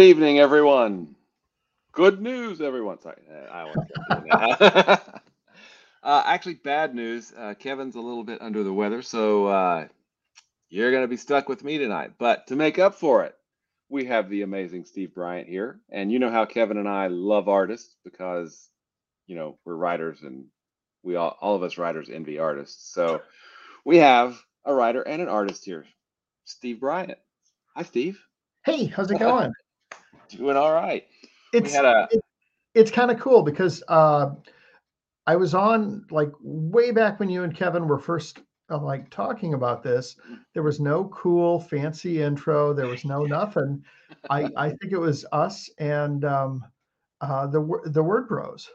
Good evening, everyone. Good news, everyone. Sorry, uh, I won't uh, actually, bad news. Uh, Kevin's a little bit under the weather, so uh, you're going to be stuck with me tonight. But to make up for it, we have the amazing Steve Bryant here. And you know how Kevin and I love artists because, you know, we're writers and we all, all of us writers envy artists. So we have a writer and an artist here, Steve Bryant. Hi, Steve. Hey, how's it going? Doing all right. It's a- it- it's kind of cool because uh, I was on like way back when you and Kevin were first uh, like talking about this. There was no cool fancy intro. There was no nothing. I I think it was us and um, uh, the the Word Bros.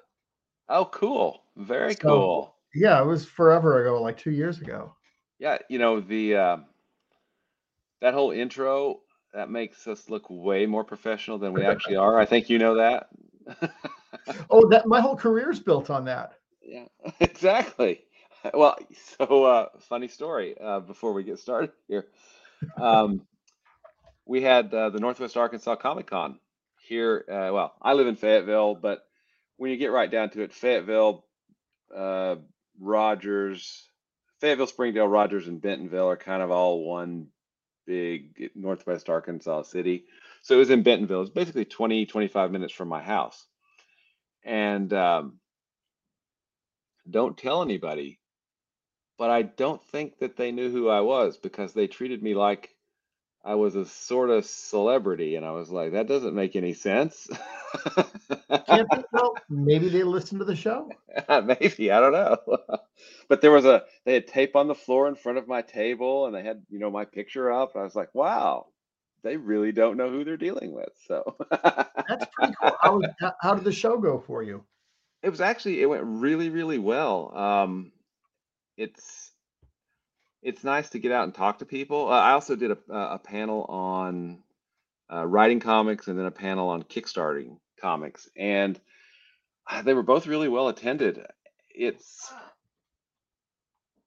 Oh, cool. Very So- cool. Yeah, it was forever ago, like two years ago. Yeah, you know, the uh, that whole intro that makes us look way more professional than we actually are. I think you know that. Oh, that my whole career's built on that. Yeah, exactly. Well, so uh, funny story uh, before we get started here. Um, we had uh, the Northwest Arkansas Comic Con here. Uh, well, I live in Fayetteville, but when you get right down to it, Fayetteville, uh, Rogers, Fayetteville, Springdale, Rogers, and Bentonville are kind of all one big Northwest Arkansas city. So it was in Bentonville. It's basically 20, 25 minutes from my house. And um, don't tell anybody, but I don't think that they knew who I was because they treated me like I was a sort of celebrity. And I was like, that doesn't make any sense. Can't maybe they listen to the show. Maybe, I don't know. But there was a they had tape on the floor in front of my table and they had, you know, my picture up. I was like, wow, they really don't know who they're dealing with. So That's pretty cool. How- how did the show go for you? it was actually it went really, really well. Um it's it's nice to get out and talk to people. Uh, I also did a a panel on uh, writing comics and then a panel on kickstarting comics, and uh, they were both really well attended. It's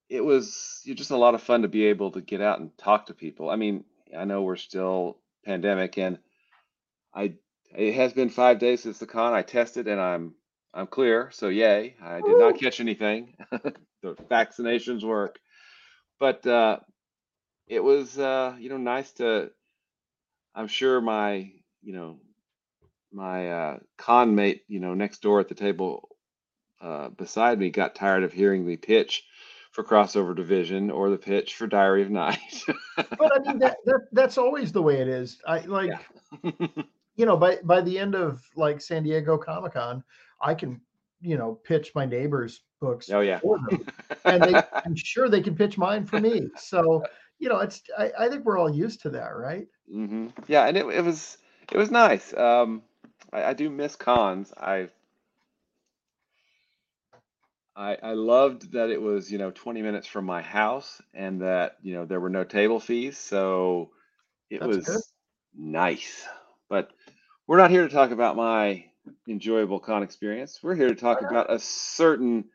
it was just a lot of fun to be able to get out and talk to people. I mean, I know we're still pandemic, and I it has been five days since the con. I tested and I'm I'm clear, so yay! I did not catch anything. the vaccinations work, but uh, it was uh, you know nice to. I'm sure my you know my uh, con mate you know next door at the table uh, beside me got tired of hearing the pitch for crossover division or the pitch for Diary of Night. but I mean that, that that's always the way it is. I like Yeah. you know by by the end of like San Diego Comic Con, I can you know pitch my neighbors' books oh yeah. for them, and they, I'm sure they can pitch mine for me. So you know it's I, I think we're all used to that, right? hmm Yeah, and it, it was it was nice. Um, I, I do miss cons. I I I loved that it was, you know, 20 minutes from my house and that, you know, there were no table fees, so it That's good. was nice. But we're not here to talk about my enjoyable con experience. We're here to talk about a certain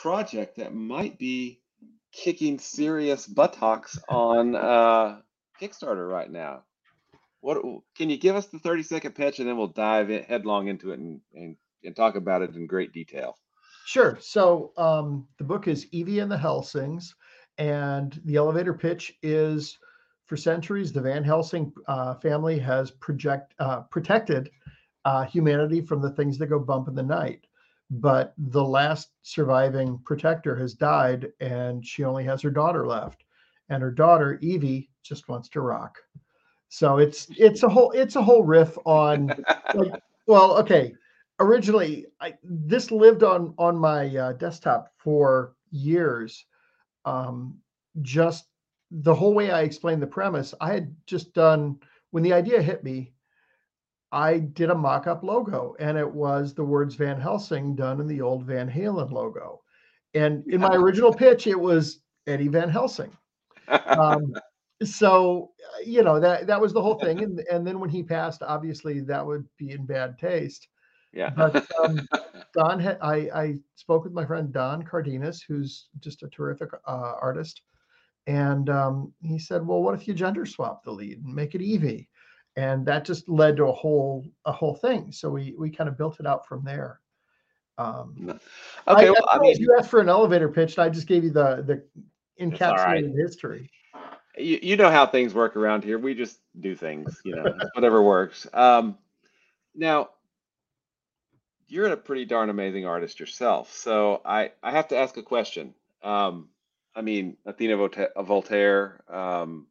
project that might be kicking serious buttocks on uh, Kickstarter right now. What can you give us the 30 second pitch and then we'll dive in, headlong into it and, and, and talk about it in great detail. Sure. So um, the book is Evie and the Helsings, and the elevator pitch is for centuries the Van Helsing uh, family has project uh, protected uh, humanity from the things that go bump in the night. But the last surviving protector has died, and she only has her daughter left, and her daughter Evie just wants to rock. So it's it's a whole it's a whole riff on like well okay. Originally I, this lived on on my uh, desktop for years. Um, just the whole way i explained the premise i had just done when the idea hit me i did a mock-up logo and it was the words van helsing done in the old van halen logo. And in my original pitch it was eddie van helsing. Um, so you know that that was the whole thing. And and then when he passed obviously that would be in bad taste. Yeah. but um, Don, had, I, I spoke with my friend Don Cardenas, who's just a terrific uh, artist, and um, he said, "Well, what if you gender swap the lead and make it Evie?" And that just led to a whole a whole thing. So we we kind of built it out from there. Um, okay. I, well, I mean, you asked for an elevator pitch, and I just gave you the the all right. encapsulated history. you, you know how things work around here. We just do things, you know, whatever works. Um, now, you're a pretty darn amazing artist yourself. So I, I have to ask a question. Um, I mean, Athena Voltaire, um,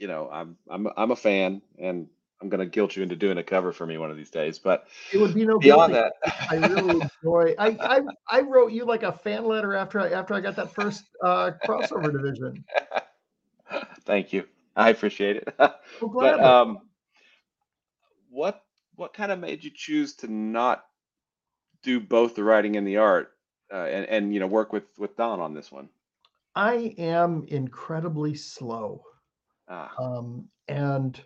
you know, I'm, I'm, I'm a fan and I'm going to guilt you into doing a cover for me one of these days. But It would be no beyond guilty. that, I really enjoy. I, I I wrote you like a fan letter after I after I got that first uh, crossover division. thank you. I appreciate it. Well, But um, what what kind of made you choose to not do both the writing and the art, uh, and and you know work with with Don on this one? I am incredibly slow. Ah, Um, and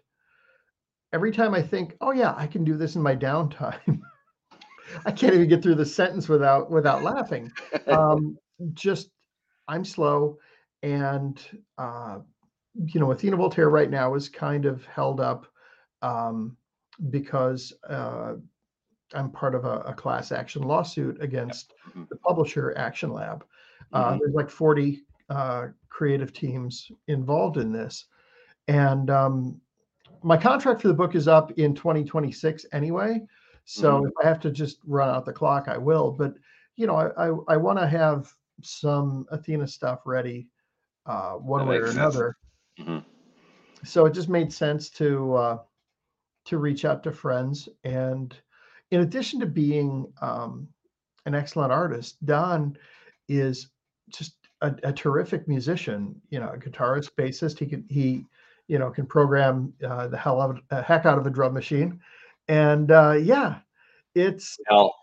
every time I think, oh yeah, I can do this in my downtime, I can't even get through the sentence without without laughing. Um, just I'm slow, and uh, you know, Athena Voltaire right now is kind of held up um, because uh, I'm part of a, a class action lawsuit against Mhm. the publisher Action Lab. Uh, Mhm. There's like 40 uh, creative teams involved in this. And um, my contract for the book is up in 2026 anyway. So Mhm. if I have to just run out the clock, I will. But, you know, I, I, I want to have some Athena stuff ready uh, one That way or sense. another. Mhm. So it just made sense to uh, to reach out to friends. And in addition to being um, an excellent artist, Don is just a, a terrific musician. You know, a guitarist, bassist. He can he you know can program uh, the hell of a heck out of a drum machine. And uh, yeah, it's hell,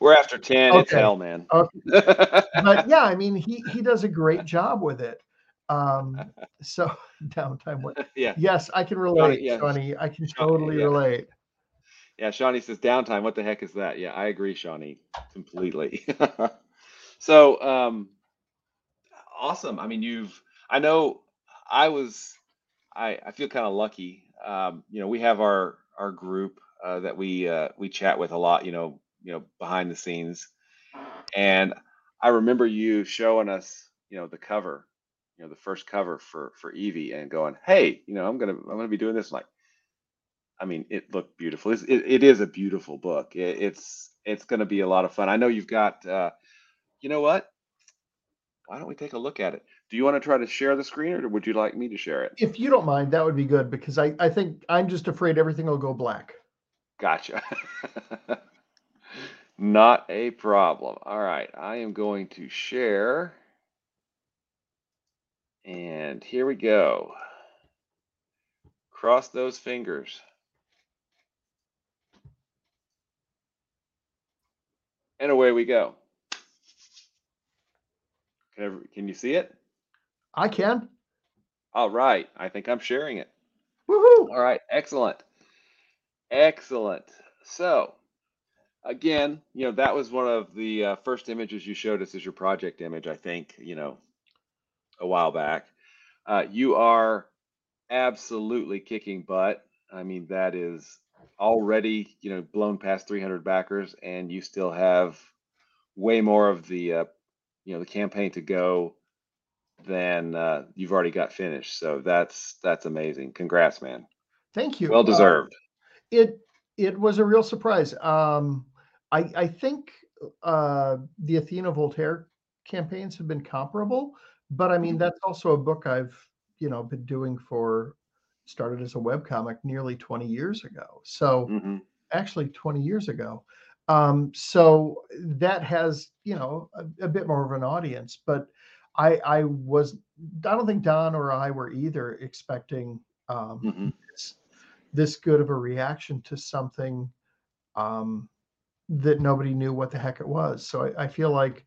we're after ten. It's hell, man. Okay. but yeah, I mean he he does a great job with it. Um, so downtime. What? yeah, Yes, I can relate, yeah, Shawnee. I can Shawnee, totally yeah. relate. yeah. Shawnee says downtime. What the heck is that? Yeah, I agree, Shawnee, completely. so, um, awesome. I mean, you've. I know. I was. I I feel kind of lucky. Um, you know, we have our our group uh, that we uh, we chat with a lot. You know, you know, behind the scenes, and I remember you showing us, you know, the cover, you know, the first cover for for Evie, and going, "Hey, you know, I'm gonna I'm gonna be doing this." like, I mean, it looked beautiful. It's, it, it is a beautiful book. It, it's it's to be a lot of fun. I know you've got. Uh, you know what? Why don't we take a look at it? Do you want to try to share the screen, or would you like me to share it? If you don't mind, that would be good because I, I think I'm just afraid everything will go black. Gotcha. Not a problem. All right, I am going to share. And here we go. Cross those fingers. And away we go. Can, ever, can you see it? I can. All right. I think I'm sharing it. Woohoo! All right. Excellent. Excellent. So, again, you know, that was one of the uh, first images you showed us as your project image, I think, you know, a while back. Uh, you are absolutely kicking butt. I mean, that is already, you know, blown past 300 backers, and you still have way more of the, uh, you know, the campaign to go than uh, you've already got finished. So that's that's amazing. Congrats, man. Thank you. Well Uh, deserved. it it was a real surprise. Um, I I think uh, the Athena Voltaire campaigns have been comparable, but I mean Mhm. that's also a book I've you know been doing for started as a webcomic nearly 20 years ago. So hmm actually 20 years ago. Um, so that has you know a, a bit more of an audience, but I I was I don't think Don or I were either expecting um, hmm this, this good of a reaction to something um, that nobody knew what the heck it was. So I, I feel like,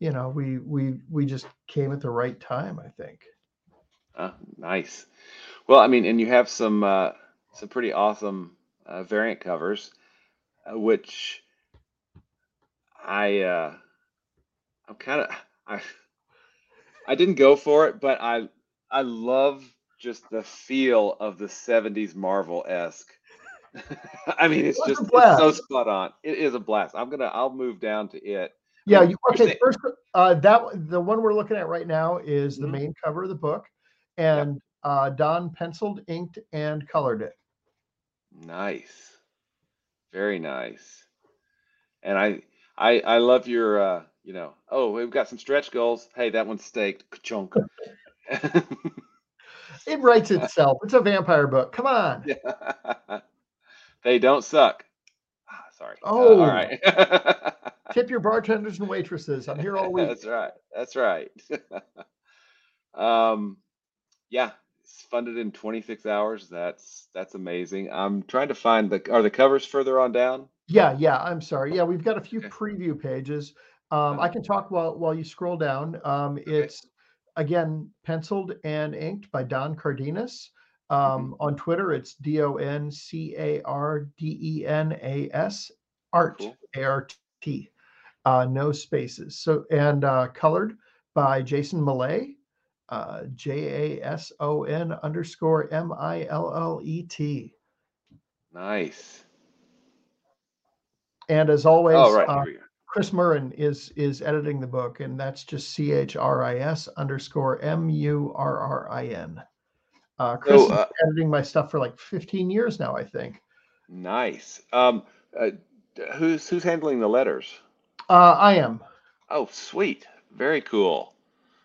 you know, we we we just came at the right time. I think. Uh, nice. Well, I mean, and you have some uh, some pretty awesome uh, variant covers, uh, which I uh, I'm kind of I I didn't go for it, but I I love just the feel of the 70s Marvel esque. I mean, it's It just it's so spot on. It is a blast. I'm gonna I'll move down to it. Yeah. You, okay. First, uh, that the one we're looking at right now is the Mhm. main cover of the book, and uh, Don penciled, inked, and colored it. Nice. Very nice. And I I I love your uh, you know, oh, we've got some stretch goals. Hey, that one's staked. Ka-chunk. It writes itself. It's a vampire book. Come on. Yeah. They don't suck. Ah, sorry. Uh, Oh. all right. Tip your bartenders and waitresses. I'm here all week. That's right. That's right. um, yeah, it's funded in 26 hours. That's that's amazing. I'm trying to find the are the covers further on down? Yeah, yeah. I'm sorry. Yeah, we've got a few Okay. preview pages. Um, I can talk while while you scroll down. Um, it's again penciled and inked by Don Cardenas. Um, On Twitter, it's D O N C A R D E N A S Art Cool. A R T. Uh, no spaces. So and uh, colored by Jason Millet. Uh, J A S O N underscore M I L L E T. Nice. And as always, Oh, right. uh, Here we go. Chris Murrin is is editing the book, and that's just C H R I S underscore M U R R I N. Uh, Chris So, uh, been editing my stuff for like 15 years now, I think. Nice. Um, uh, who's who's handling the letters? Uh, I am. Oh, sweet. Very cool.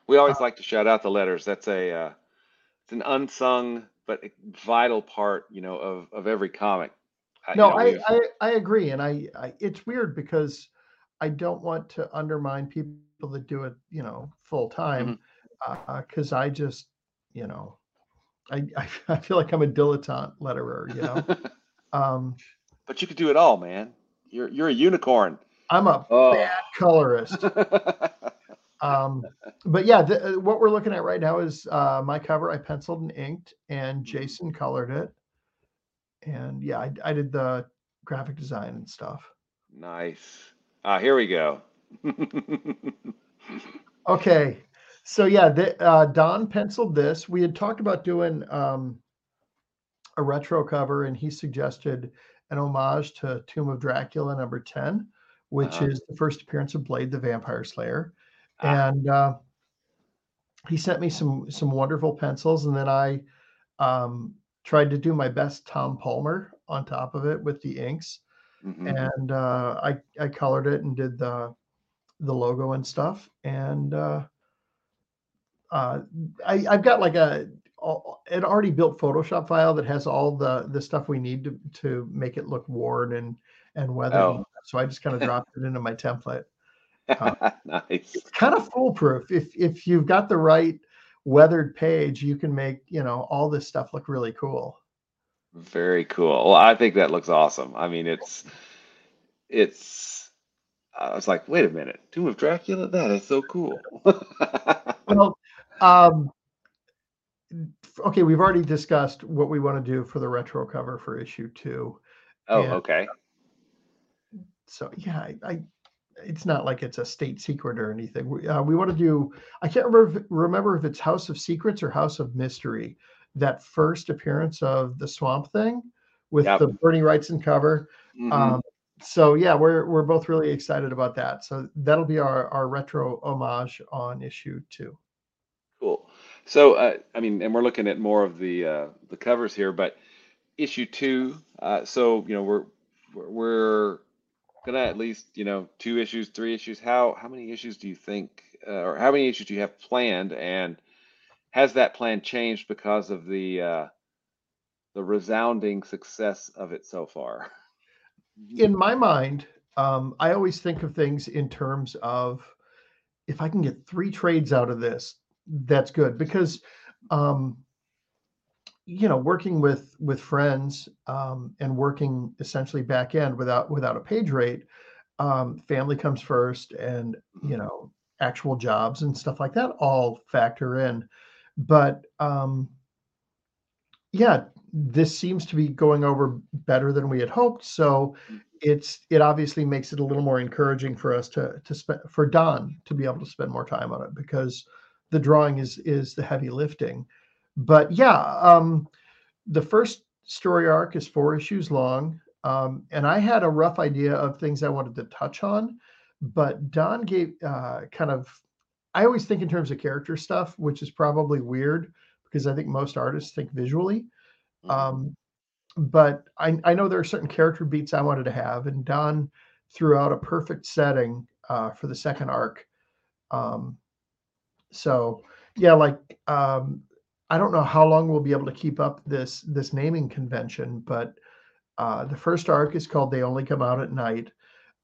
We always Uh, like to shout out the letters. That's a uh, it's an unsung but vital part, you know, of of every comic. Uh, you No, know, I, I I agree, and I, I it's weird because I don't want to undermine people that do it, you know, full time, Mm-hmm. because I just, you know, I, I feel like I'm a dilettante letterer, you know. um, but you could do it all, man. You're you're a unicorn. I'm a Oh. bad colorist. Um, but yeah, the, uh, what we're looking at right now is uh, my cover. I penciled and inked, and Jason colored it. And yeah, I, I did the graphic design and stuff. nice. Ah, here we go. Okay, so yeah, the, uh, Don penciled this. We had talked about doing um, a retro cover, and he suggested an homage to Tomb of Dracula number ten, which Uh-huh. is the first appearance of Blade the Vampire Slayer. Ah. and uh, he sent me some some wonderful pencils and then i um, tried to do my best tom palmer on top of it with the inks, Mhm. and uh, I I colored it and did the the logo and stuff, and uh, uh, I I've got like a an already built Photoshop file that has all the the stuff we need to to make it look worn and and weathered. Oh. So I just kind of dropped it into my template. Uh, nice. It's kind of foolproof. If if you've got the right weathered page, you can make you know all this stuff look really cool. Very cool. Well, I think that looks awesome. I mean, it's it's. I was like, wait a minute, Tomb of Dracula. That is so cool. Well, um, okay, we've already discussed what we want to do for the retro cover for issue two. oh, Yeah. okay. So yeah, I, I it's not like it's a state secret or anything. We, uh, we want to do. I can't remember remember if it's House of Secrets or House of Mystery. That first appearance of the Swamp Thing with Yep. the Bernie Wrightson cover. Mhm. Um, so yeah, we're we're both really excited about that. So that'll be our our retro homage on issue two. Cool. So, uh, I mean, and we're looking at more of the uh, the covers here, but issue two. Uh, so, you know, we're we're we're gonna at least, you know, two issues, three issues. How how many issues do you think, uh, or how many issues do you have planned? And has that plan changed because of the uh, the resounding success of it so far? in my mind, um, I always think of things in terms of if I can get three trades out of this, that's good because um, you know working with with friends um, and working essentially back end without without a page rate, um, family comes first, and you know actual jobs and stuff like that all factor in. But um, yeah, this seems to be going over better than we had hoped. So it's it obviously makes it a little more encouraging for us to to spend for Don to be able to spend more time on it because the drawing is is the heavy lifting. But yeah, um, the first story arc is four issues long, um, and I had a rough idea of things I wanted to touch on, but Don gave uh, kind of. I always think in terms of character stuff, which is probably weird because I think most artists think visually. Mhm. Um, but I, I know there are certain character beats I wanted to have, and Don threw out a perfect setting uh, for the second arc. Um, so yeah, like um, I don't know how long we'll be able to keep up this this naming convention, but uh, the first arc is called "They Only Come Out at Night,"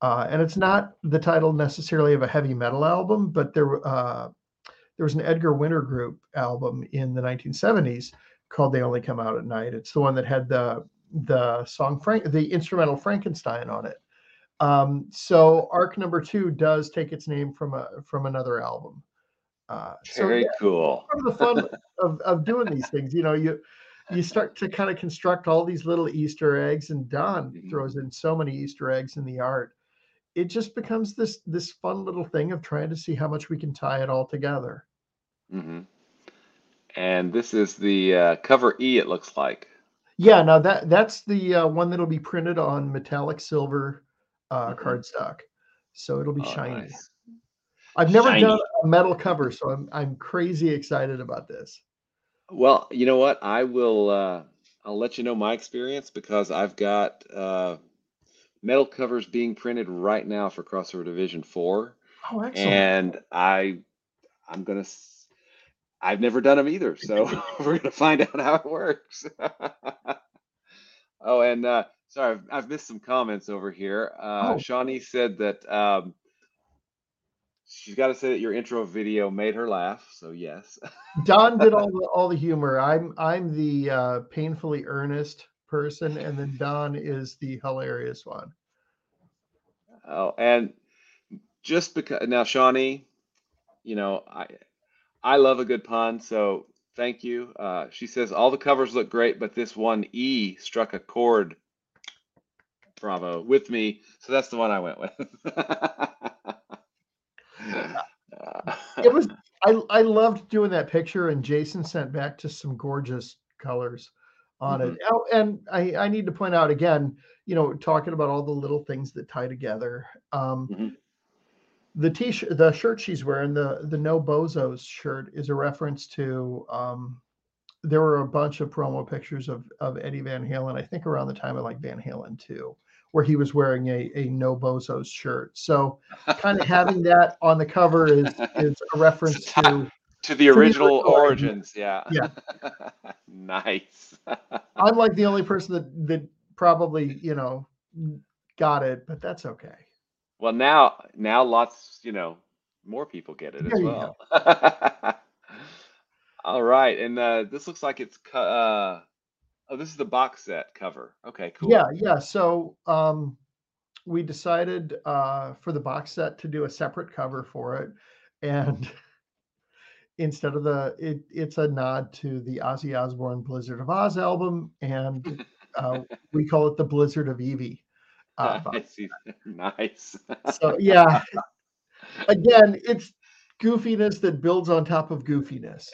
uh, and it's not the title necessarily of a heavy metal album, but there uh, there was an Edgar Winter Group album in the 1970s called "They Only Come Out at Night." It's the one that had the the song Frank, the instrumental Frankenstein on it. Um, so arc number two does take its name from a from another album. Uh, so Very yeah, cool. part of the fun of, of doing these things, you know, you you start to kind of construct all these little Easter eggs, and Don Mhm. throws in so many Easter eggs in the art. It just becomes this this fun little thing of trying to see how much we can tie it all together. hmm And this is the uh, cover E. It looks like. Yeah, now that that's the uh, one that'll be printed on metallic silver uh, Mhm. cardstock, so it'll be Oh, shiny. nice. I've never Shiny. done a metal cover, so I'm I'm crazy excited about this. Well, you know what? I will. Uh, I'll let you know my experience because I've got uh, metal covers being printed right now for Crossover Division Four, Oh, excellent! and I, I'm gonna. I've never done them either, so we're gonna find out how it works. oh, and uh, sorry, I've, I've missed some comments over here. Uh, Oh. Shawnee said that um, she's got to say that your intro video made her laugh. So yes. Don did all the all the humor. I'm I'm the uh, painfully earnest person, and then Don is the hilarious one. Oh, and just because now, Shawnee, you know, I I love a good pun, so thank you. Uh, she says all the covers look great, but this one E struck a chord. Bravo with me, so that's the one I went with. It was I I loved doing that picture, and Jason sent back just some gorgeous colors on it. Oh, and I I need to point out again, you know, talking about all the little things that tie together. Um, Mhm. The t-shirt, the shirt she's wearing, the the No Bozos shirt, is a reference to um, there were a bunch of promo pictures of of Eddie Van Halen. I think around the time of like Van Halen too, where he was wearing a a No Bozos shirt. So kind of having that on the cover is is a reference to to the original original origins. Yeah. Yeah. nice. I'm like the only person that that probably you know got it, but that's okay. well, now now lots you know more people get it as There you well. All right, and uh, this looks like it's co- uh, oh, this is the box set cover. Okay, cool. Yeah, yeah. So um, we decided uh, for the box set to do a separate cover for it, and instead of the it, it's a nod to the Ozzy Osbourne Blizzard of Oz album, and uh, we call it the Blizzard of Evie. Uh, nice. so yeah, again, it's goofiness that builds on top of goofiness.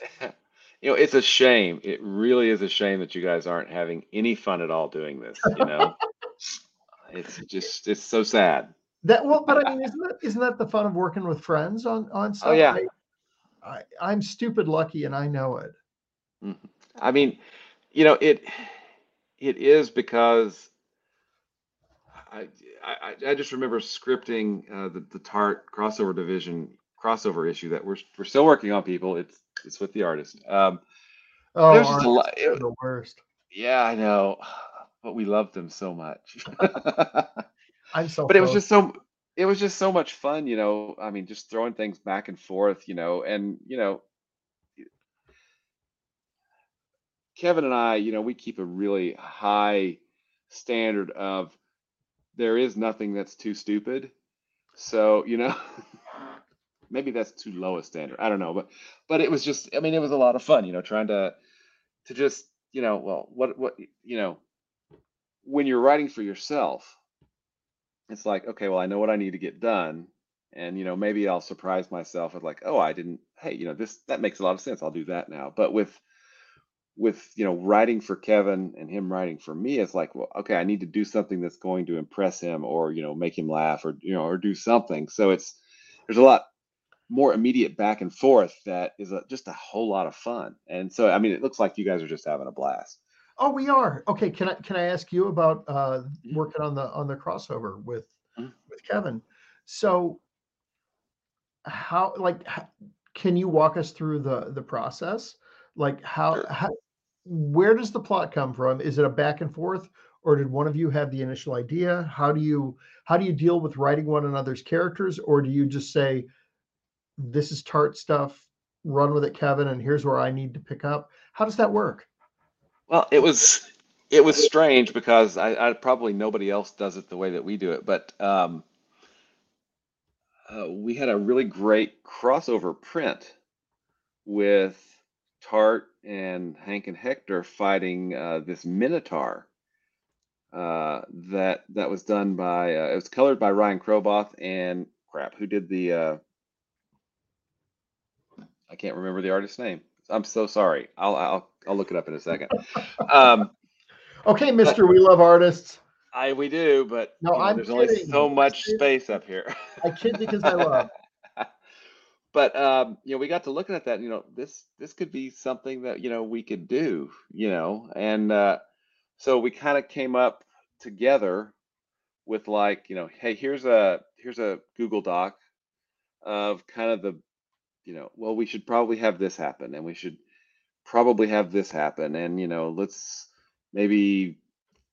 You know, it's a shame. It really is a shame that you guys aren't having any fun at all doing this. You know, it's just it's so sad. That well, but I mean, isn't that isn't that the fun of working with friends on on stuff? Oh yeah. I, I'm stupid lucky, and I know it. Mhm. I mean, you know, it it is because I I, I just remember scripting uh, the the Tart crossover division crossover issue that we're we're still working on. People, it's it's with the artist. Um, Oh, there's just a lot. they the worst. yeah, I know, but we loved them so much. I'm so. but it was just so it was just so much fun, you know. I mean, just throwing things back and forth, you know, and you know, Kevin and I, you know, we keep a really high standard of there is nothing that's too stupid. So, you know, maybe that's too low a standard. I don't know, but but it was just I mean, it was a lot of fun, you know, trying to to just, you know, well, what what you know, when you're writing for yourself, it's like, okay, well, I know what I need to get done. And, you know, maybe I'll surprise myself with like, oh, I didn't, hey, you know, this that makes a lot of sense. I'll do that now. But with with you know writing for Kevin and him writing for me, it's like, well, okay, I need to do something that's going to impress him or you know make him laugh or you know or do something. So it's there's a lot more immediate back and forth that is a, just a whole lot of fun. And so I mean, it looks like you guys are just having a blast. Oh, we are. Okay, can I can I ask you about uh working on the on the crossover with Mhm. with Kevin? So how like can you walk us through the the process? Like how, Sure. how where does the plot come from? Is it a back and forth or did one of you have the initial idea? How do you how do you deal with writing one another's characters or do you just say this is tart stuff, run with it Kevin and here's where I need to pick up? How does that work? Well, it was it was strange because I, I probably nobody else does it the way that we do it, but um, uh, we had a really great crossover print with Tart and Hank and Hector fighting uh, this Minotaur uh, that that was done by uh, it was colored by Ryan Kroboth and crap, who did the uh, I can't remember the artist's name. I'm so sorry. I'll I'll I'll look it up in a second. Um, Okay, Mister, we love artists. I we do, but No, you know, I'm there's only so much Kidding. space up here. I kid because I love. But um, you know, we got to looking at that. You know, this this could be something that you know we could do. You know, and uh, so we kind of came up together with like, you know, hey, here's a here's a Google Doc of kind of the, you know, well, we should probably have this happen, and we should probably have this happen, and you know, let's maybe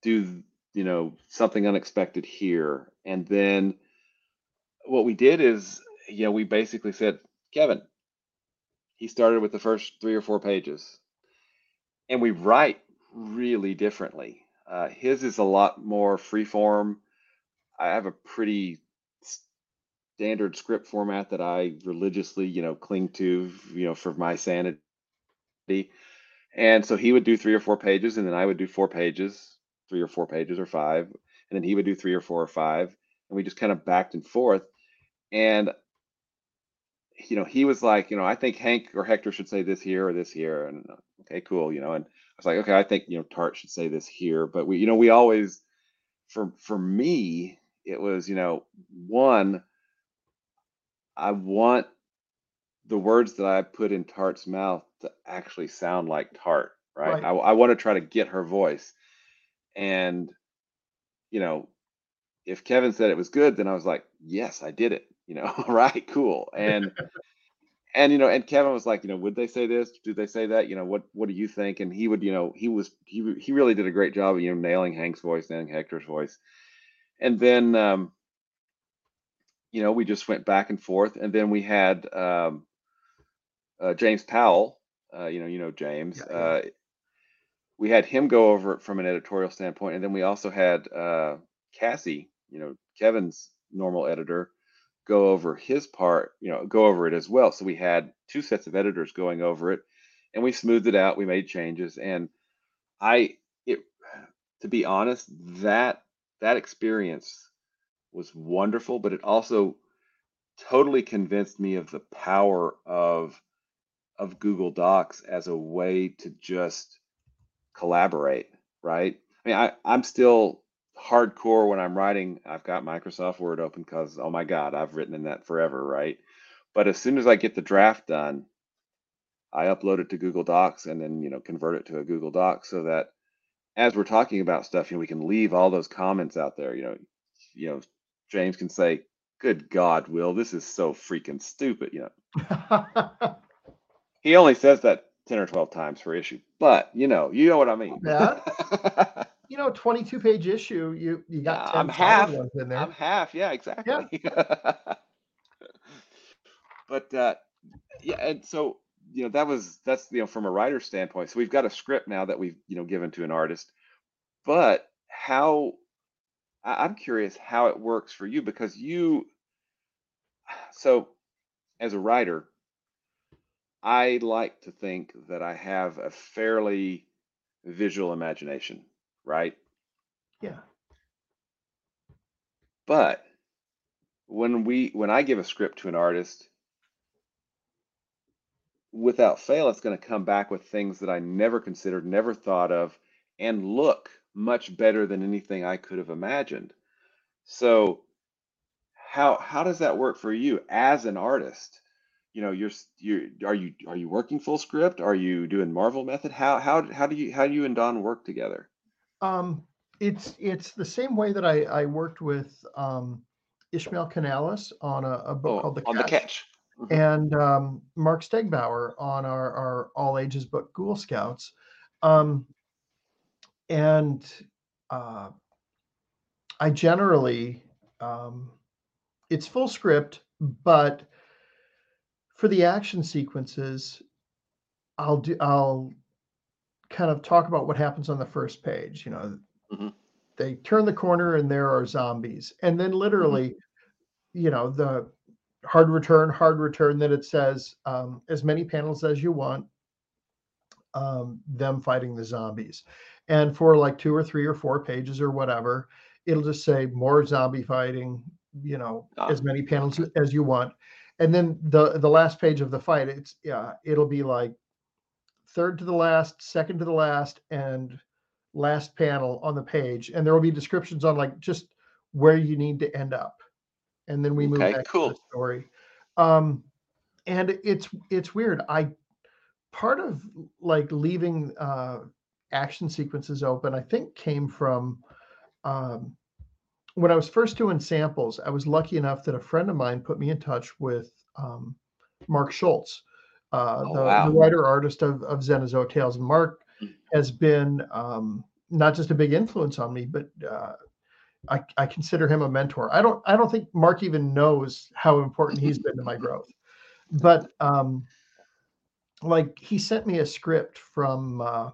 do you know something unexpected here, and then what we did is, you know, we basically said, Kevin, he started with the first three or four pages, and we write really differently. Uh, his is a lot more free form. I have a pretty standard script format that I religiously, you know, cling to, you know, for my sanity. And so he would do three or four pages, and then I would do four pages, three or four pages or five, and then he would do three or four or five, and we just kind of backed and forth. And you know, he was like, you know, I think Hank or Hector should say this here or this here, and okay, cool, you know, and I was like, okay, I think you know Tart should say this here, but we, you know, we always, for for me, it was, you know, one, I want the words that I put in Tart's mouth to actually sound like Tart. right? Right. I, I want to try to get her voice. And, you know, if Kevin said it was good, then I was like, yes, I did it. You know, all right, cool. And and you know, and Kevin was like, you know, would they say this? Do they say that? You know, what what do you think? And he would, you know, he was he he really did a great job of you know nailing Hank's voice, nailing Hector's voice. And then um, you know, we just went back and forth, and then we had um, uh, James Powell. Uh, you know, you know James. Yeah, yeah. Uh, we had him go over it from an editorial standpoint, and then we also had uh, Cassie, you know, Kevin's normal editor, go over his part, you know, go over it as well. So we had two sets of editors going over it, and we smoothed it out. We made changes, and I, it, to be honest, that that experience was wonderful, but it also totally convinced me of the power of of Google Docs as a way to just collaborate, right? I mean, I, I'm still hardcore when I'm writing. I've got Microsoft Word open because, oh my God, I've written in that forever, right? But as soon as I get the draft done, I upload it to Google Docs and then, you know, convert it to a Google Doc so that as we're talking about stuff, you know, we can leave all those comments out there. You know, you know, James can say, "Good God, Will, this is so freaking stupid." You know, he only says that ten or twelve times per issue, but you know, you know what I mean. Yeah. you know, 22 page issue, you you got Yeah, 10 I'm half. in there. I'm half. Yeah, exactly. Yeah. but uh, yeah, and so you know that was that's you know from a writer's standpoint. So we've got a script now that we've you know given to an artist, but how I- I'm curious how it works for you because you so as a writer, I like to think that I have a fairly visual imagination, right? yeah. But when we when I give a script to an artist, without fail, it's going to come back with things that I never considered, never thought of, and look much better than anything I could have imagined. So how how does that work for you as an artist? You know, you're you're are you are you working full script? Are you doing Marvel method? How how how do you how do you and Don work together? Um, it's it's the same way that I I worked with um, Ishmael Canales on a, a book Oh, called The on Catch, the catch. Mhm. and um, Mark Stegbauer on our our all ages book Ghoul Scouts, um, and uh, I generally um, it's full script, but for the action sequences, I'll do I'll kind of talk about what happens on the first page. You know, Mhm. they turn the corner and there are zombies, and then literally, you know, the hard return, hard return. That it says um, as many panels as you want. Um, them fighting the zombies, and for like two or three or four pages or whatever, it'll just say more zombie fighting. You know, Ah. as many panels as you want, and then the the last page of the fight, it's yeah, it'll be like third to the last, second to the last, and last panel on the page, and there will be descriptions on like just where you need to end up, and then we move Okay, back to the story. Um, and it's it's weird. I part of like leaving uh, action sequences open, I think, came from um, when I was first doing samples. I was lucky enough that a friend of mine put me in touch with um, Mark Schultz, uh, Oh, the, wow. the writer artist of, of Xenozoic Tales. And Mark Mm. has been um, not just a big influence on me, but uh, I, I consider him a mentor. I don't I don't think Mark even knows how important he's been to my growth. But um, like he sent me a script from uh,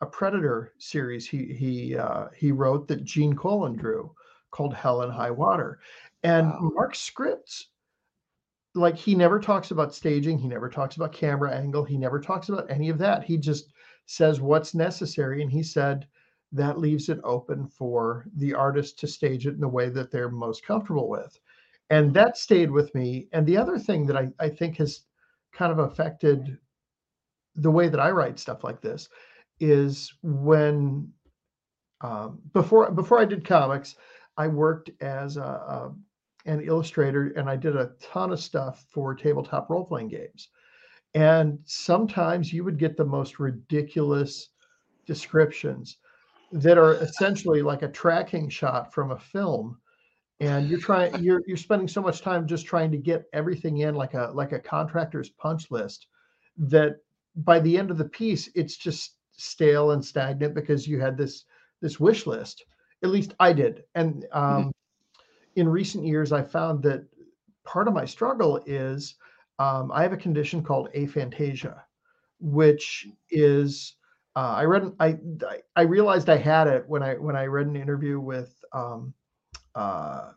a Predator series he he uh, he wrote that Gene Colan drew called Hell and High Water, and Wow. Mark's scripts like he never talks about staging he never talks about camera angle he never talks about any of that. He just says what's necessary and he said that leaves it open for the artist to stage it in the way that they're most comfortable with. And that stayed with me. And the other thing that i, I think has kind of affected the way that i write stuff like this is when um, before before i did comics i worked as a, a an illustrator and I did a ton of stuff for tabletop role playing games. And sometimes you would get the most ridiculous descriptions that are essentially like a tracking shot from a film and you're trying you're you're spending so much time just trying to get everything in like a like a contractor's punch list that by the end of the piece it's just stale and stagnant because you had this this wish list at least i did and um, mm-hmm. in recent years i found that part of my struggle is um, i have a condition called aphantasia which is uh, i read I, I realized i had it when i when i read an interview with um, uh,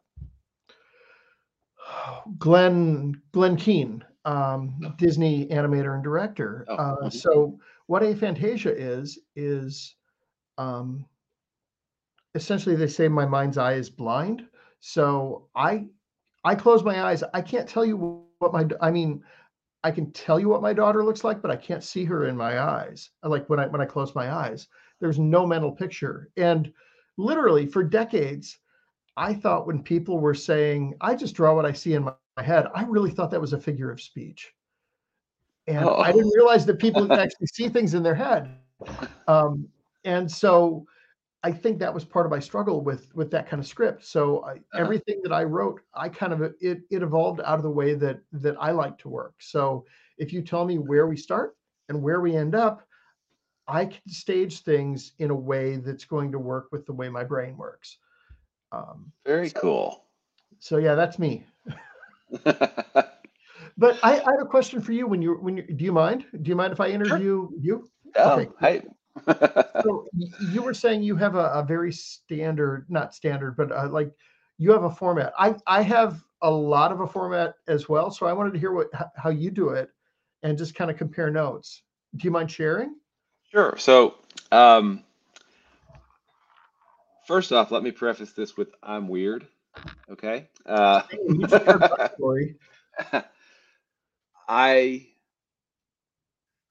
Glenn Glenn Keane, um, oh. Disney animator and director. Oh. Uh, mm-hmm. so what aphantasia is is um, essentially they say my mind's eye is blind. So I I close my eyes. I can't tell you what my I mean. I can tell you what my daughter looks like, but I can't see her in my eyes. Like when I when I close my eyes, there's no mental picture. And literally for decades, I thought when people were saying, I just draw what I see in my, head, I really thought that was a figure of speech. And oh. I didn't realize that people actually see things in their head. Um, and so I think that was part of my struggle with with that kind of script. So I, uh-huh. everything that I wrote, I kind of it it evolved out of the way that that I like to work. So if you tell me where we start and where we end up, I can stage things in a way that's going to work with the way my brain works. Um, Very so, cool. So yeah, that's me. but I, I, have a question for you. When you when you do you mind? Do you mind if I interview sure. you? okay. Hey. So you were saying you have a, a very standard, not standard, but uh, like you have a format. I I have a lot of a format as well. So I wanted to hear what how you do it, and just kind of compare notes. Do you mind sharing? Sure. So um, First off, let me preface this with I'm weird. Okay. Uh, I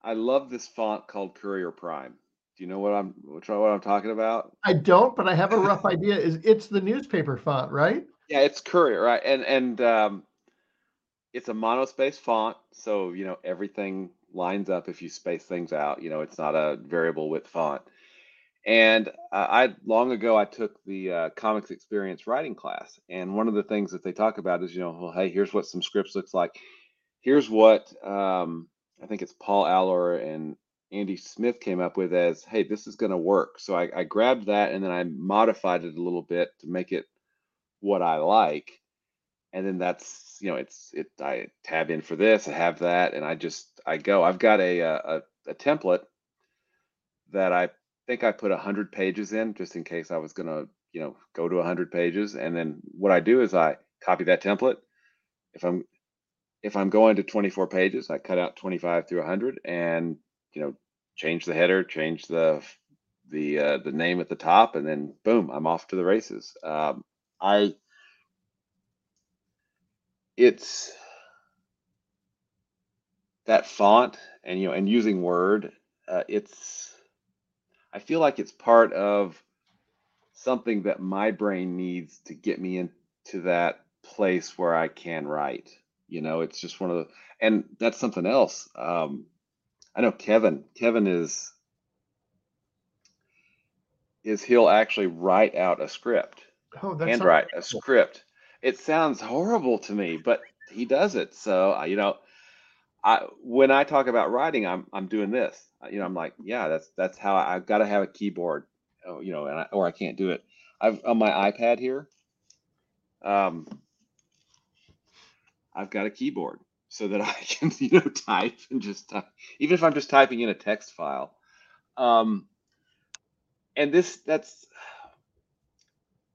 I love this font called Courier Prime. Do you know what I'm what I'm talking about? I don't, but I have a rough idea. Is it's the newspaper font, right? Yeah, it's Courier, right? And and um, it's a monospace font, so you know everything lines up if you space things out. You know, it's not a variable width font. And uh, I long ago I took the uh, comics experience writing class, and one of the things that they talk about is you know, well, hey, here's what some scripts looks like. Here's what um, I think it's Paul Allor and Andy Schmidt came up with as, hey, this is going to work. So I, I grabbed that and then I modified it a little bit to make it what I like, and then that's you know, it's it. I tab in for this, I have that, and I just I go. I've got a uh, a, a template that I think I put 100 pages in just in case I was going to, you know, go to 100 pages. And then what I do is I copy that template. If I'm if I'm going to 24 pages, I cut out 25 through 100 and, you know, change the header, change the the uh, the name at the top, and then boom, I'm off to the races. Um, I it's that font and you know and using Word, uh, it's I feel like it's part of something that my brain needs to get me into that place where I can write. You know, it's just one of the, and that's something else. Um, I know Kevin. Kevin is is he'll actually write out a script, oh, handwrite a script. It sounds horrible to me, but he does it. So uh, you know, I when I talk about writing, I'm I'm doing this uh, you know, I'm like, yeah, that's that's how I, have got to have a keyboard, oh, you know, and I, or I can't do it. I've on my iPad here. Um, I've got a keyboard so that I can, you know, type and just type, even if I'm just typing in a text file. Um, and this that's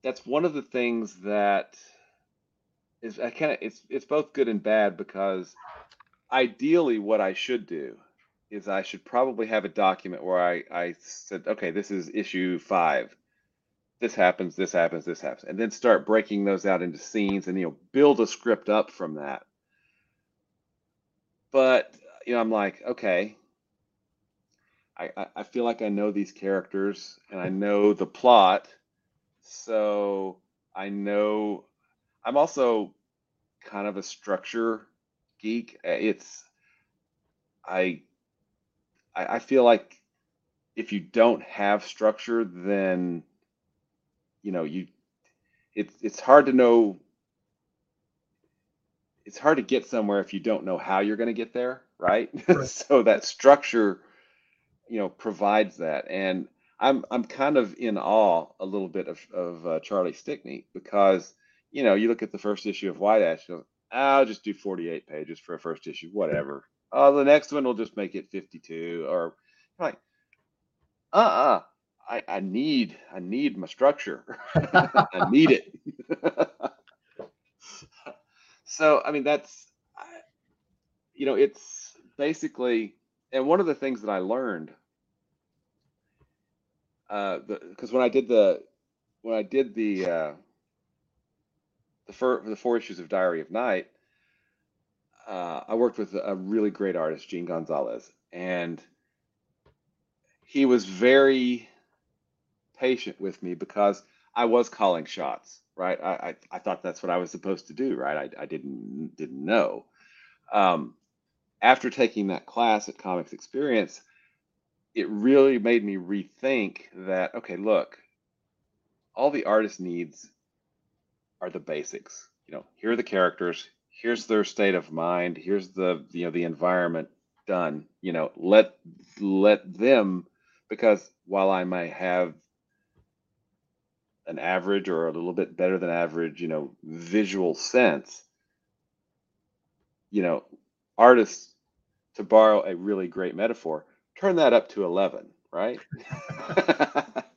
that's one of the things that is I kind of it's it's both good and bad because ideally what I should do is I should probably have a document where I, I said, okay, this is issue five. This happens, this happens, this happens, and then start breaking those out into scenes and you know build a script up from that. But you know, I'm like, okay, I, I feel like I know these characters and I know the plot, so I know I'm also kind of a structure geek. Eh, it's I, I I feel like if you don't have structure, then you know you it's it's hard to know it's hard to get somewhere if you don't know how you're going to get there, right? Right. so that structure, you know, provides that. And I'm I'm kind of in awe a little bit of of uh, Charlie Stickney because you know you look at the first issue of White Ash, you go, I'll just do 48 pages for a first issue, whatever. Oh, the next one will just make it 52, or like, uh-uh. I, I need I need my structure. I need it. So I mean that's you know it's basically and one of the things that I learned uh because when I did the when I did the uh the fir- the four issues of Diary of Night uh I worked with a really great artist Gene Gonzalez and he was very patient with me because I was calling shots, right? I, I, I thought that's what I was supposed to do, right? I, I didn't didn't know. Um, after taking that class at Comics Experience, it really made me rethink that. Okay, look, all the artist needs are the basics. You know, here are the characters. Here's their state of mind. Here's the you know the environment done. You know, let let them because while I may have an average or a little bit better than average, you know, visual sense, you know, artists, to borrow a really great metaphor, turn that up to 11, right?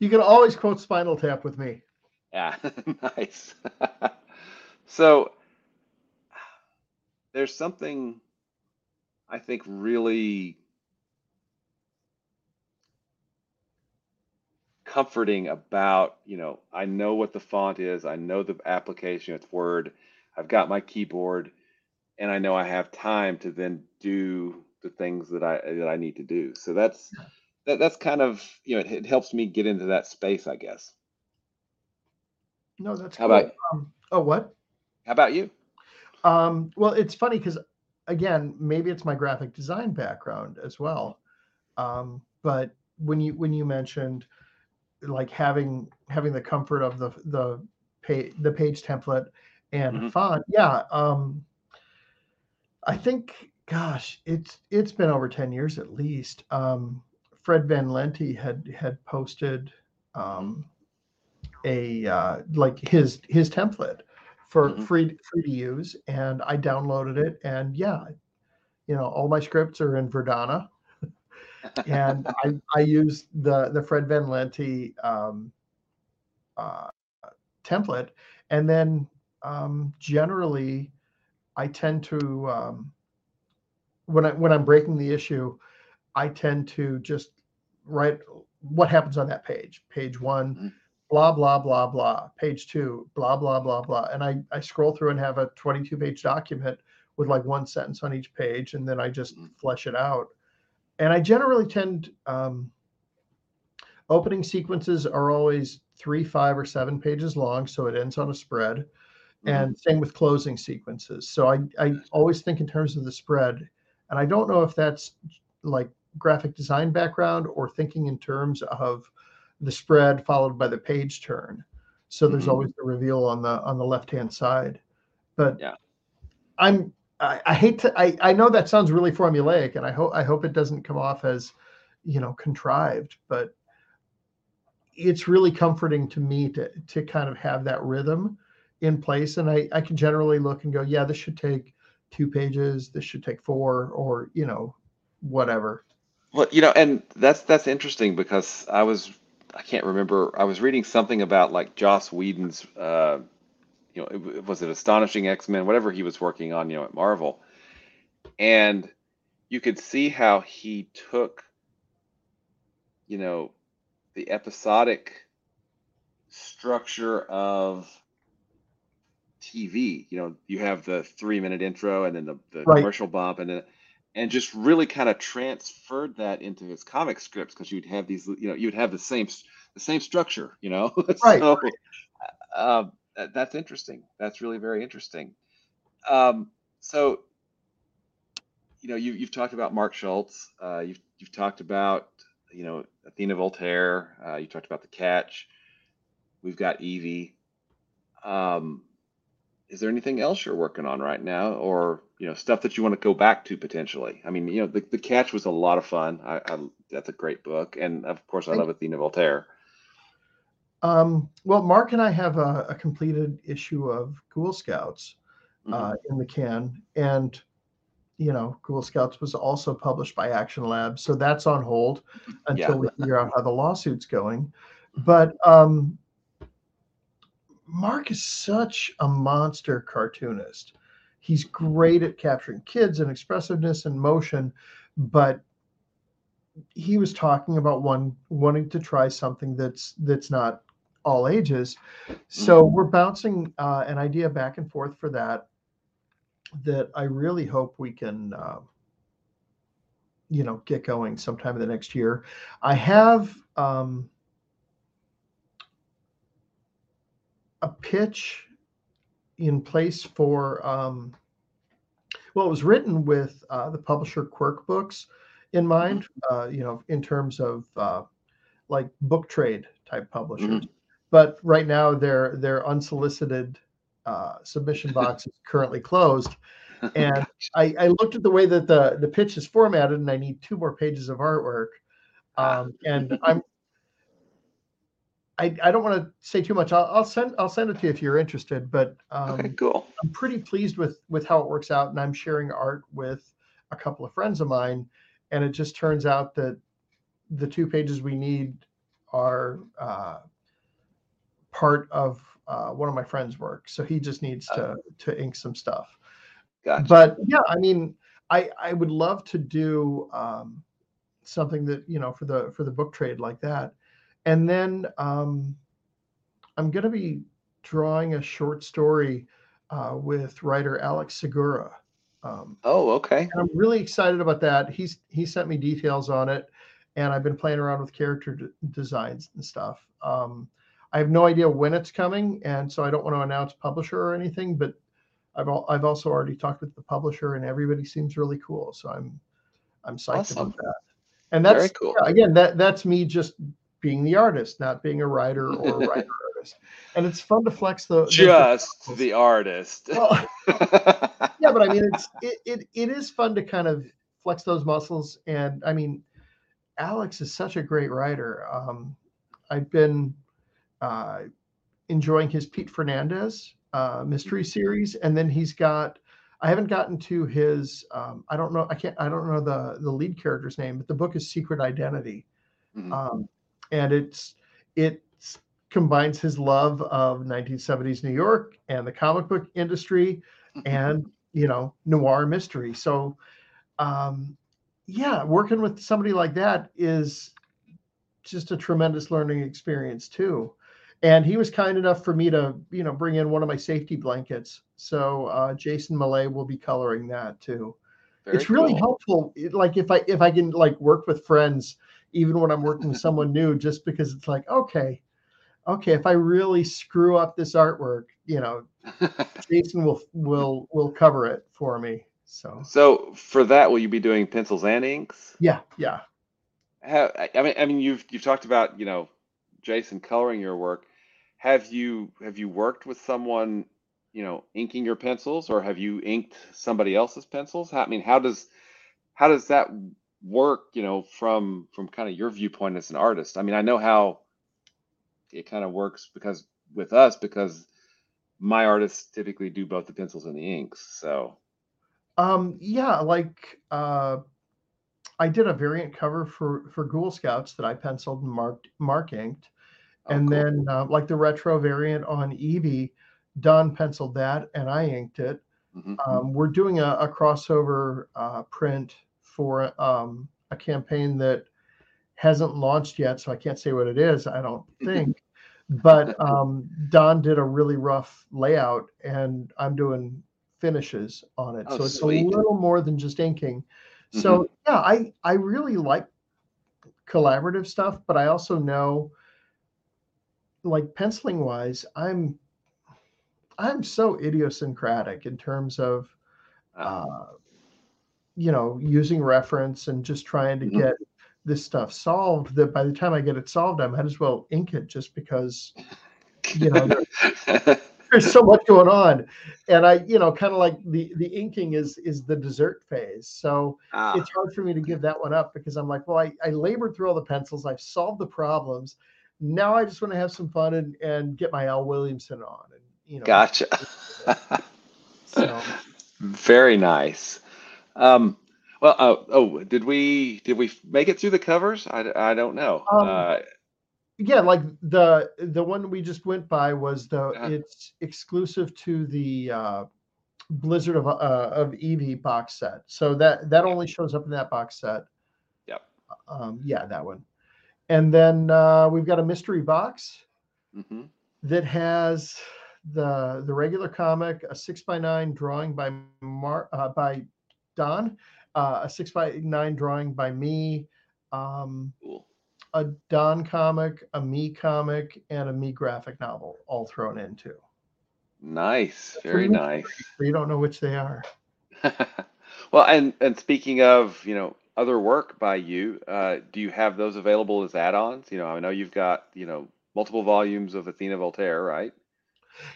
You can always quote Spinal Tap with me. yeah, nice. so there's something I think really comforting about, you know, I know what the font is, I know the application, it's Word, I've got my keyboard, and I know I have time to then do the things that I that I need to do. So that's that, that's kind of, you know, it, it helps me get into that space, I guess. No, that's How cool. about Um, oh, what? how about you? Um, well, it's funny because again, maybe it's my graphic design background as well. Um, but when you when you mentioned like having having the comfort of the the page the page template and Mhm. font, yeah. Um, I think, gosh, it's it's been over ten years at least. Um, Fred Van Lente had had posted um, a uh, like his his template for Mhm. free free to use, and I downloaded it, and yeah, you know, all my scripts are in Verdana, and I I use the the Fred Van Lente um, uh, template, and then um, generally I tend to um, when I when I'm breaking the issue, I tend to just write what happens on that page. Page one, Mhm. blah blah blah blah. Page two, blah blah blah blah. And I I scroll through and have a 22 page document with like one sentence on each page, and then I just Mhm. flesh it out. And I generally tend um, opening sequences are always three, five, or seven pages long, so it ends on a spread Mhm. and same with closing sequences. So I, I always think in terms of the spread, and I don't know if that's like graphic design background or thinking in terms of the spread followed by the page turn. So there's Mhm. always the reveal on the on the left hand side. But Yeah. I'm I, I hate to I, I know that sounds really formulaic and I hope I hope it doesn't come off as you know contrived, but it's really comforting to me to to kind of have that rhythm in place and I, I can generally look and go yeah this should take two pages this should take four or you know whatever. Well, you know, and that's that's interesting because I was I can't remember I was reading something about like Joss Whedon's uh you know it, was it Astonishing X-Men whatever he was working on you know at Marvel. And you could see how he took you know the episodic structure of TV you know you have the 3 minute intro and then the, the Right. commercial bump and then and just really kind of transferred that into his comic scripts because you'd have these you know you'd have the same the same structure you know? Right, so uh, that, that's interesting that's really very interesting um, so you know, you, you've talked about Mark Schultz. Uh, you've you've talked about you know Athena Voltaire. Uh, you talked about the catch. We've got Evie. Um, is there anything else you're working on right now, or you know stuff that you want to go back to potentially? I mean, you know, the, the catch was a lot of fun. I, I that's a great book, and of course, I love Athena Voltaire. Um, well, Mark and I have a, a completed issue of Ghoul Scouts uh, mm-hmm. in the can, and you know, Ghoul Scouts was also published by Action Lab, so that's on hold until yeah. we figure out how the lawsuit's going. But um, Mark is such a monster cartoonist. He's great at capturing kids and expressiveness and motion, but he was talking about one wanting to try something that's that's not all ages. So mm-hmm. we're bouncing uh, an idea back and forth for that. That I really hope we can, uh, you know, get going sometime in the next year. I have um, a pitch in place for. Um, well, it was written with uh, the publisher Quirk Books in mind. Mm-hmm. Uh, you know, in terms of uh, like book trade type publishers. Mm-hmm but right now their their unsolicited uh, submission box is currently closed. And I, I, looked at the way that the the pitch is formatted, and I need two more pages of artwork. Ah. Um, and I'm I, I don't want to say too much. I'll, I'll, send I'll send it to you if you're interested. But um, okay, cool. I'm pretty pleased with with how it works out, and I'm sharing art with a couple of friends of mine, and it just turns out that the two pages we need are uh, part of uh, one of my friends' work, so he just needs to to ink some stuff. Gotcha. But yeah, I mean, I I would love to do um, something that you know for the for the book trade like that, and then um, I'm going to be drawing a short story uh, with writer Alex Segura. Um, oh, okay. I'm really excited about that. He's he sent me details on it, and I've been playing around with character d- designs and stuff. Um, I have no idea when it's coming, and so I don't want to announce publisher or anything. But I've al- I've also already talked with the publisher, and everybody seems really cool. So I'm I'm psyched awesome. about that. And that's Very cool. Yeah, again that that's me just being the artist, not being a writer or writer artist. And it's fun to flex the just the, the artist. Well, yeah, but I mean it's it, it it is fun to kind of flex those muscles. And I mean, Alex is such a great writer. Um, I've been uh, enjoying his Pete Fernandez uh, mystery mm-hmm. series, and then he's got. I haven't gotten to his. Um, I don't know. I can't. I don't know the the lead character's name, but the book is Secret Identity, mm-hmm. um, and it's it combines his love of 1970s New York and the comic book industry, mm-hmm. and you know noir mystery. So, um, yeah, working with somebody like that is just a tremendous learning experience too and he was kind enough for me to you know bring in one of my safety blankets. So uh, jason Millet will be coloring that too. Very it's really cool. helpful like if i if i can like work with friends even when i'm working with someone new just because it's like okay okay if i really screw up this artwork you know jason will will will cover it for me so. So for that will you be doing pencils and inks? Yeah yeah. How, i mean i mean you've you've talked about you know jason coloring your work have you have you worked with someone you know inking your pencils or have you inked somebody else's pencils? How, i mean how does how does that work you know from from kind of your viewpoint as an artist? I mean i know how it kind of works because with us because my artists typically do both the pencils and the inks so. Um yeah like uh i did a variant cover for for ghoul scouts that i penciled and marked mark inked Oh, and cool. then uh, like the retro variant on Evie, Don penciled that and I inked it. Mm-hmm. Um, we're doing a, a crossover uh, print for um, a campaign that hasn't launched yet, so I can't say what it is. I don't think. but um, Don did a really rough layout, and I'm doing finishes on it, oh, so it's sweet. a little more than just inking. So mm-hmm. yeah, I I really like collaborative stuff, but I also know like penciling wise, I'm I'm so idiosyncratic in terms of uh, you know, using reference and just trying to Mhm. get this stuff solved. That by the time I get it solved, I might as well ink it just because you know there's so much going on. And i you know kind of like the the inking is is the dessert phase. So Ah, it's hard for me to give that one up because i'm like well i, I labored through all the pencils. I've solved the problems now i just want to have some fun and and get my al williamson on and you know gotcha. so Very nice. Um, well, uh, oh, did we did we make it through the covers? I, I don't know. Um, Uh, yeah like the the one we just went by was the Uh-huh. it's exclusive to the uh blizzard of uh of Evie box set so that that only shows up in that box set Yep. um yeah that one and then uh we've got a mystery box mhm. that has the the regular comic a six by nine drawing by Mar uh, by Don uh, a six by nine drawing by me um Cool. a Don comic, a me comic, and a me graphic novel all thrown into. Nice. Very nice. So you don't know which they are. Well, and and speaking of, you know, other work by you, uh, do you have those available as add-ons? You know, I know you've got, you know, multiple volumes of Athena Voltaire, right?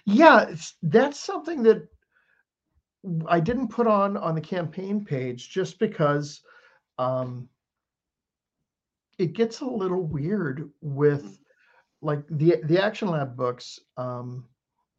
Yeah, it's, that's something that I didn't put on on the campaign page just because um, it gets a little weird with like the the Action Lab books. Um,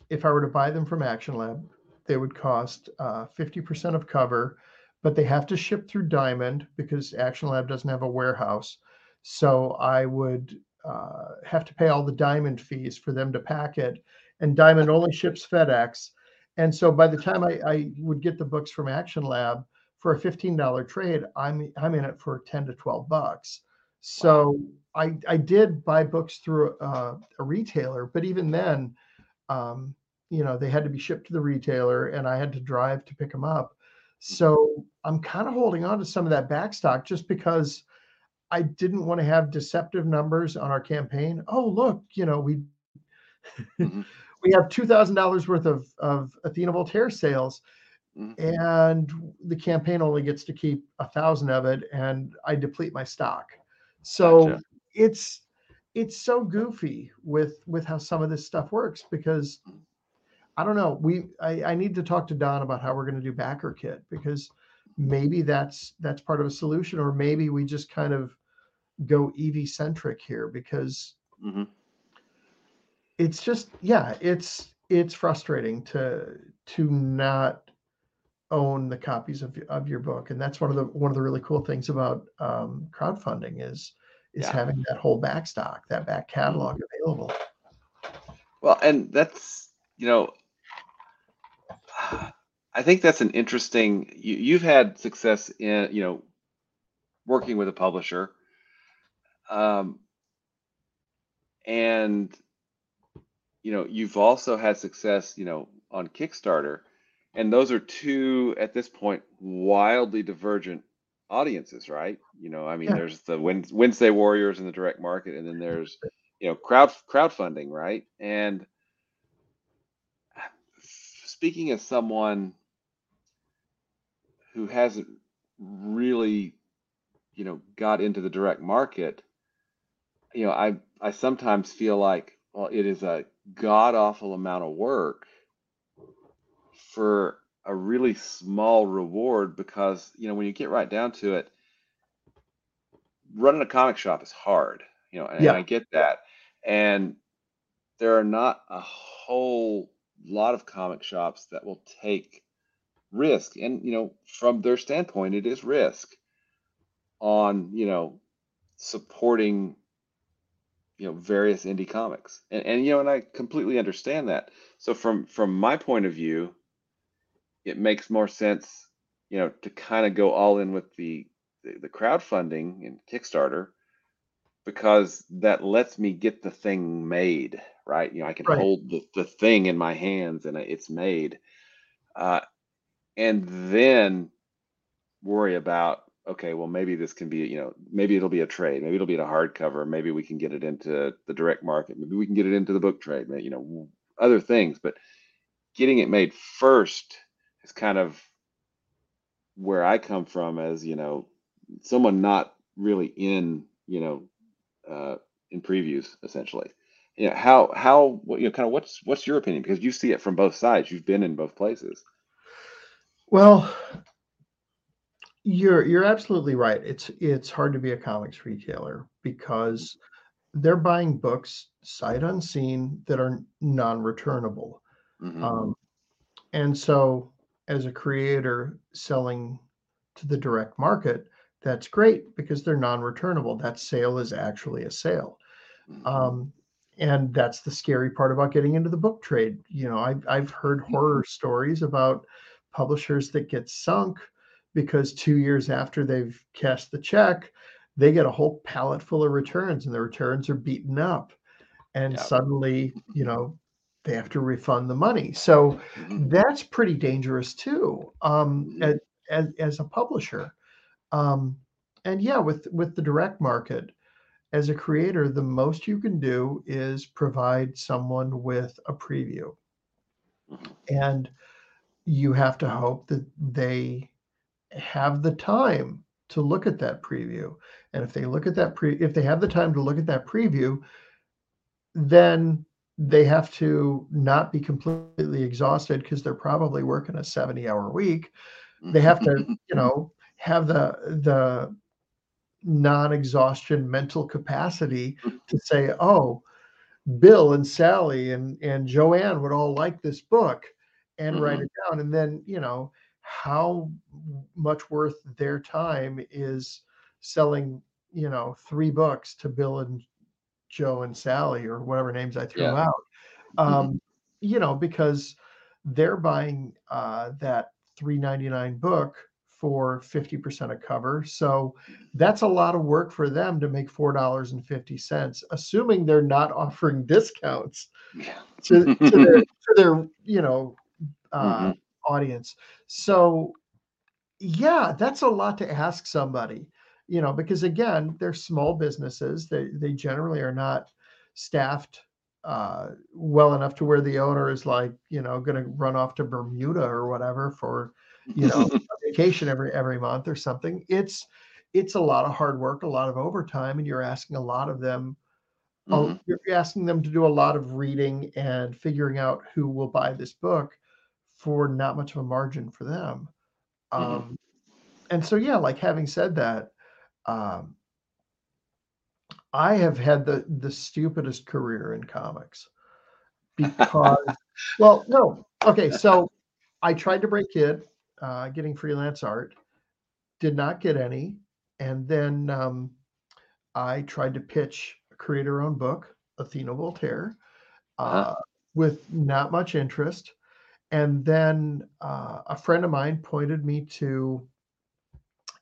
if I were to buy them from Action Lab, they would cost uh, 50% of cover, but they have to ship through Diamond because Action Lab doesn't have a warehouse. So I would uh, have to pay all the Diamond fees for them to pack it, and Diamond only ships FedEx. And so by the time I, I would get the books from Action Lab for a $15 trade, I'm I'm in it for 10 to 12 bucks. So I I did buy books through uh, a retailer, but even then, um, you know, they had to be shipped to the retailer, and I had to drive to pick them up. So I'm kind of holding on to some of that backstock just because I didn't want to have deceptive numbers on our campaign. Oh, look, you know, we Mhm. we have two thousand dollars worth of of Athena Voltaire sales, Mhm. and the campaign only gets to keep a thousand of it, and I deplete my stock. So Gotcha. it's it's so goofy with with how some of this stuff works because I don't know. We I, I need to talk to Don about how we're going to do backer kit because maybe that's that's part of a solution, or maybe we just kind of go Evie centric here because Mhm. it's just yeah it's it's frustrating to to not own the copies of, of your book and that's one of the one of the really cool things about um, crowdfunding is is Yeah. having that whole back stock that back catalog available Well, and that's, you know, I think that's an interesting, you, you've had success in, you know, working with a publisher. Um, and, you know, you've also had success, you know, on Kickstarter. And those are two, at this point, wildly divergent audiences, right? You know, I mean, Yeah. there's the Wednesday Warriors in the direct market, and then there's, you know, crowd crowdfunding, right? And speaking as someone who hasn't really, you know, got into the direct market, you know, I I sometimes feel like, well, it is a god awful amount of work for a really small reward because, you know, when you get right down to it, running a comic shop is hard, you know, and, Yeah. I get that. And there are not a whole lot of comic shops that will take risk. And, you know, from their standpoint, it is risk on, you know, supporting, you know, various indie comics. And, and you know, and I completely understand that. So from from my point of view, it makes more sense, you know, to kind of go all in with the the, the crowdfunding and Kickstarter because that lets me get the thing made, right? You know, I can Right. hold the, the thing in my hands and it's made. Uh, and then worry about, okay, well, maybe this can be, you know, maybe it'll be a trade, maybe it'll be a hardcover, maybe we can get it into the direct market, maybe we can get it into the book trade, you know, other things. But getting it made first is kind of where I come from as, you know, someone not really in, you know, uh, in previews essentially. You know, how how you know kind of what's what's your opinion because you see it from both sides. You've been in both places. Well, you're you're absolutely right. It's it's hard to be a comics retailer because they're buying books sight unseen that are non-returnable. Mhm. Um, and so, as a creator selling to the direct market, that's great because they're non-returnable. That sale is actually a sale. Mhm. Um, and that's the scary part about getting into the book trade. You know, I've I've heard horror stories about publishers that get sunk because two years after they've cashed the check, they get a whole pallet full of returns, and the returns are beaten up, and Yeah. suddenly, you know, they have to refund the money. So Mhm. that's pretty dangerous too, um, Mhm. as, as a publisher. Um, and yeah, with with the direct market, as a creator, the most you can do is provide someone with a preview, Mhm. and you have to hope that they have the time to look at that preview. And if they look at that pre, if they have the time to look at that preview, then they have to not be completely exhausted because they're probably working a 70 hour week they have to you know have the the non-exhaustion mental capacity to say oh bill and sally and and joanne would all like this book and write it down and then you know how much worth their time is selling you know three books to bill and joe and sally or whatever names i threw Yeah. out um you know because they're buying uh that 399 book for 50% of cover so that's a lot of work for them to make $4.50 assuming they're not offering discounts to, to their to their you know uh, Mhm. audience so yeah that's a lot to ask somebody you know because again they're small businesses they they generally are not staffed uh, well enough to where the owner is like you know going to run off to bermuda or whatever for you know vacation every every month or something it's it's a lot of hard work a lot of overtime and you're asking a lot of them Mhm. you're asking them to do a lot of reading and figuring out who will buy this book for not much of a margin for them Mhm. um, and so yeah like having said that um, i have had the the stupidest career in comics because well no okay so i tried to break in uh, getting freelance art did not get any and then um, i tried to pitch a creator owned book athena voltaire uh, Uh-huh. with not much interest and then uh, a friend of mine pointed me to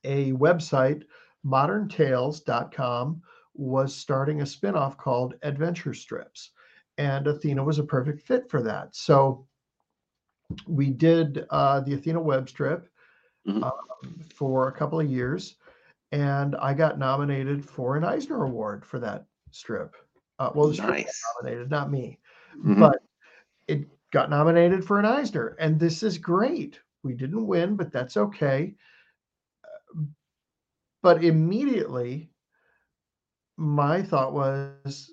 a website moderntales.com was starting a spin-off called adventure strips. And athena was a perfect fit for that. So we did uh, the athena web strip Mhm. um, for a couple of years. And i got nominated for an eisner award for that strip. Uh, well the strip got nominated not me. Mhm. but it got nominated for an Eisner, and this is great. We didn't win, but that's okay. But immediately, my thought was,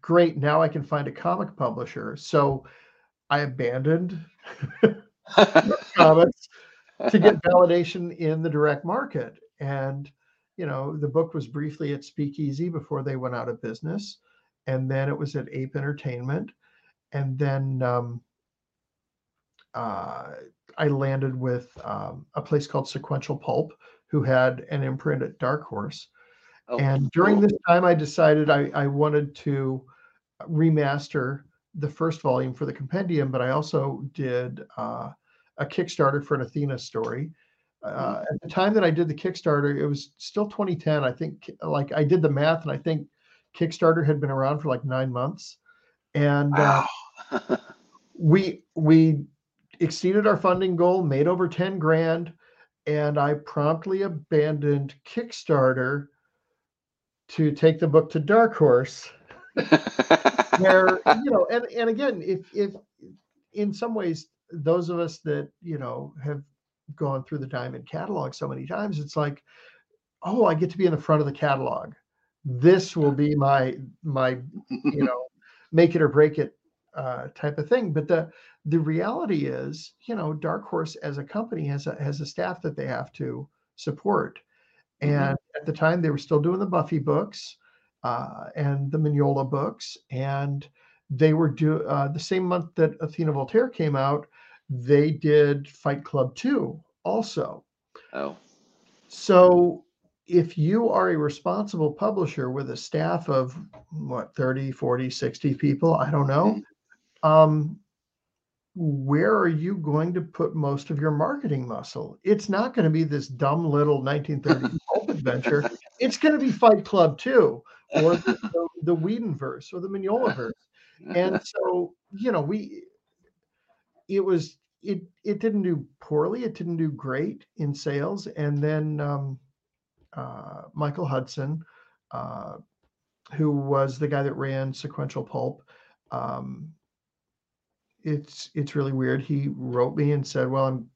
great, now I can find a comic publisher. So I abandoned comics to get validation in the direct market. And, you know, the book was briefly at Speakeasy before they went out of business. And then it was at Ape Entertainment. And then um, uh, I landed with um, a place called Sequential Pulp, who had an imprint at Dark Horse. Oh, and during cool. this time, I decided I, I wanted to remaster the first volume for the compendium, but I also did uh, a Kickstarter for an Athena story. Uh, at the time that I did the Kickstarter, it was still 2010. I think, like, I did the math, and I think Kickstarter had been around for like nine months, and uh, Wow. we we exceeded our funding goal, made over 10 grand, and I promptly abandoned Kickstarter to take the book to Dark Horse where you know and and again if if in some ways those of us that you know have gone through the Diamond catalog so many times, it's like, oh, I get to be in the front of the catalog. This will be my my you know make it or break it uh, type of thing. But the the reality is, you know, Dark Horse as a company has a has a staff that they have to support. Mhm. And at the time, they were still doing the Buffy books uh, and the Mignola books, and they were do uh, the same month that Athena Voltaire came out. They did Fight Club 2 also. Oh, So if you are a responsible publisher with a staff of what 30, 40, 60 people, I don't know. Um where are you going to put most of your marketing muscle? It's not going to be this dumb little 1930s pulp adventure. It's going to be Fight Club 2 or the, the, the Whedonverse or the Mignolaverse. And so, you know, we it was it it didn't do poorly, it didn't do great in sales. And then um uh, Michael Hudson, uh, who was the guy that ran Sequential Pulp. Um, it's it's really weird. He wrote me and said, "Well, I'm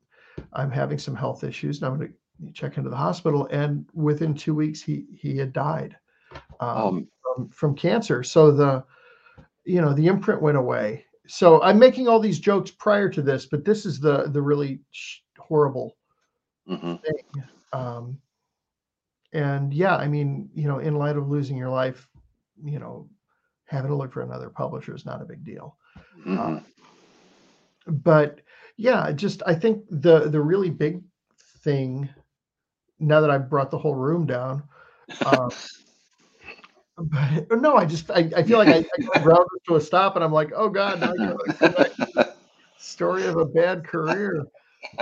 I'm having some health issues, and I'm going to check into the hospital." And within two weeks, he he had died um, um, from, from cancer. So the you know the imprint went away. So I'm making all these jokes prior to this, but this is the the really sh- horrible mhm. thing. Um, and yeah, I mean, you know, in light of losing your life, you know, having to look for another publisher is not a big deal. Mhm. But yeah, just I think the the really big thing now that I've brought the whole room down. Um, but no, I just I, I feel like I, I ground to a stop, and I'm like, oh god, story of a bad career.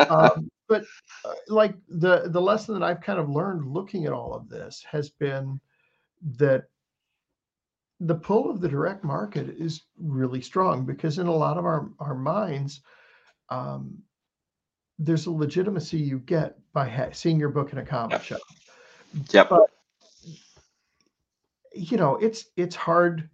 Um, but uh, like the the lesson that I've kind of learned looking at all of this has been that the pull of the direct market is really strong because in a lot of our our minds, um, there's a legitimacy you get by ha- seeing your book in a comic Yep. shop Yep. But- you know it's it's hard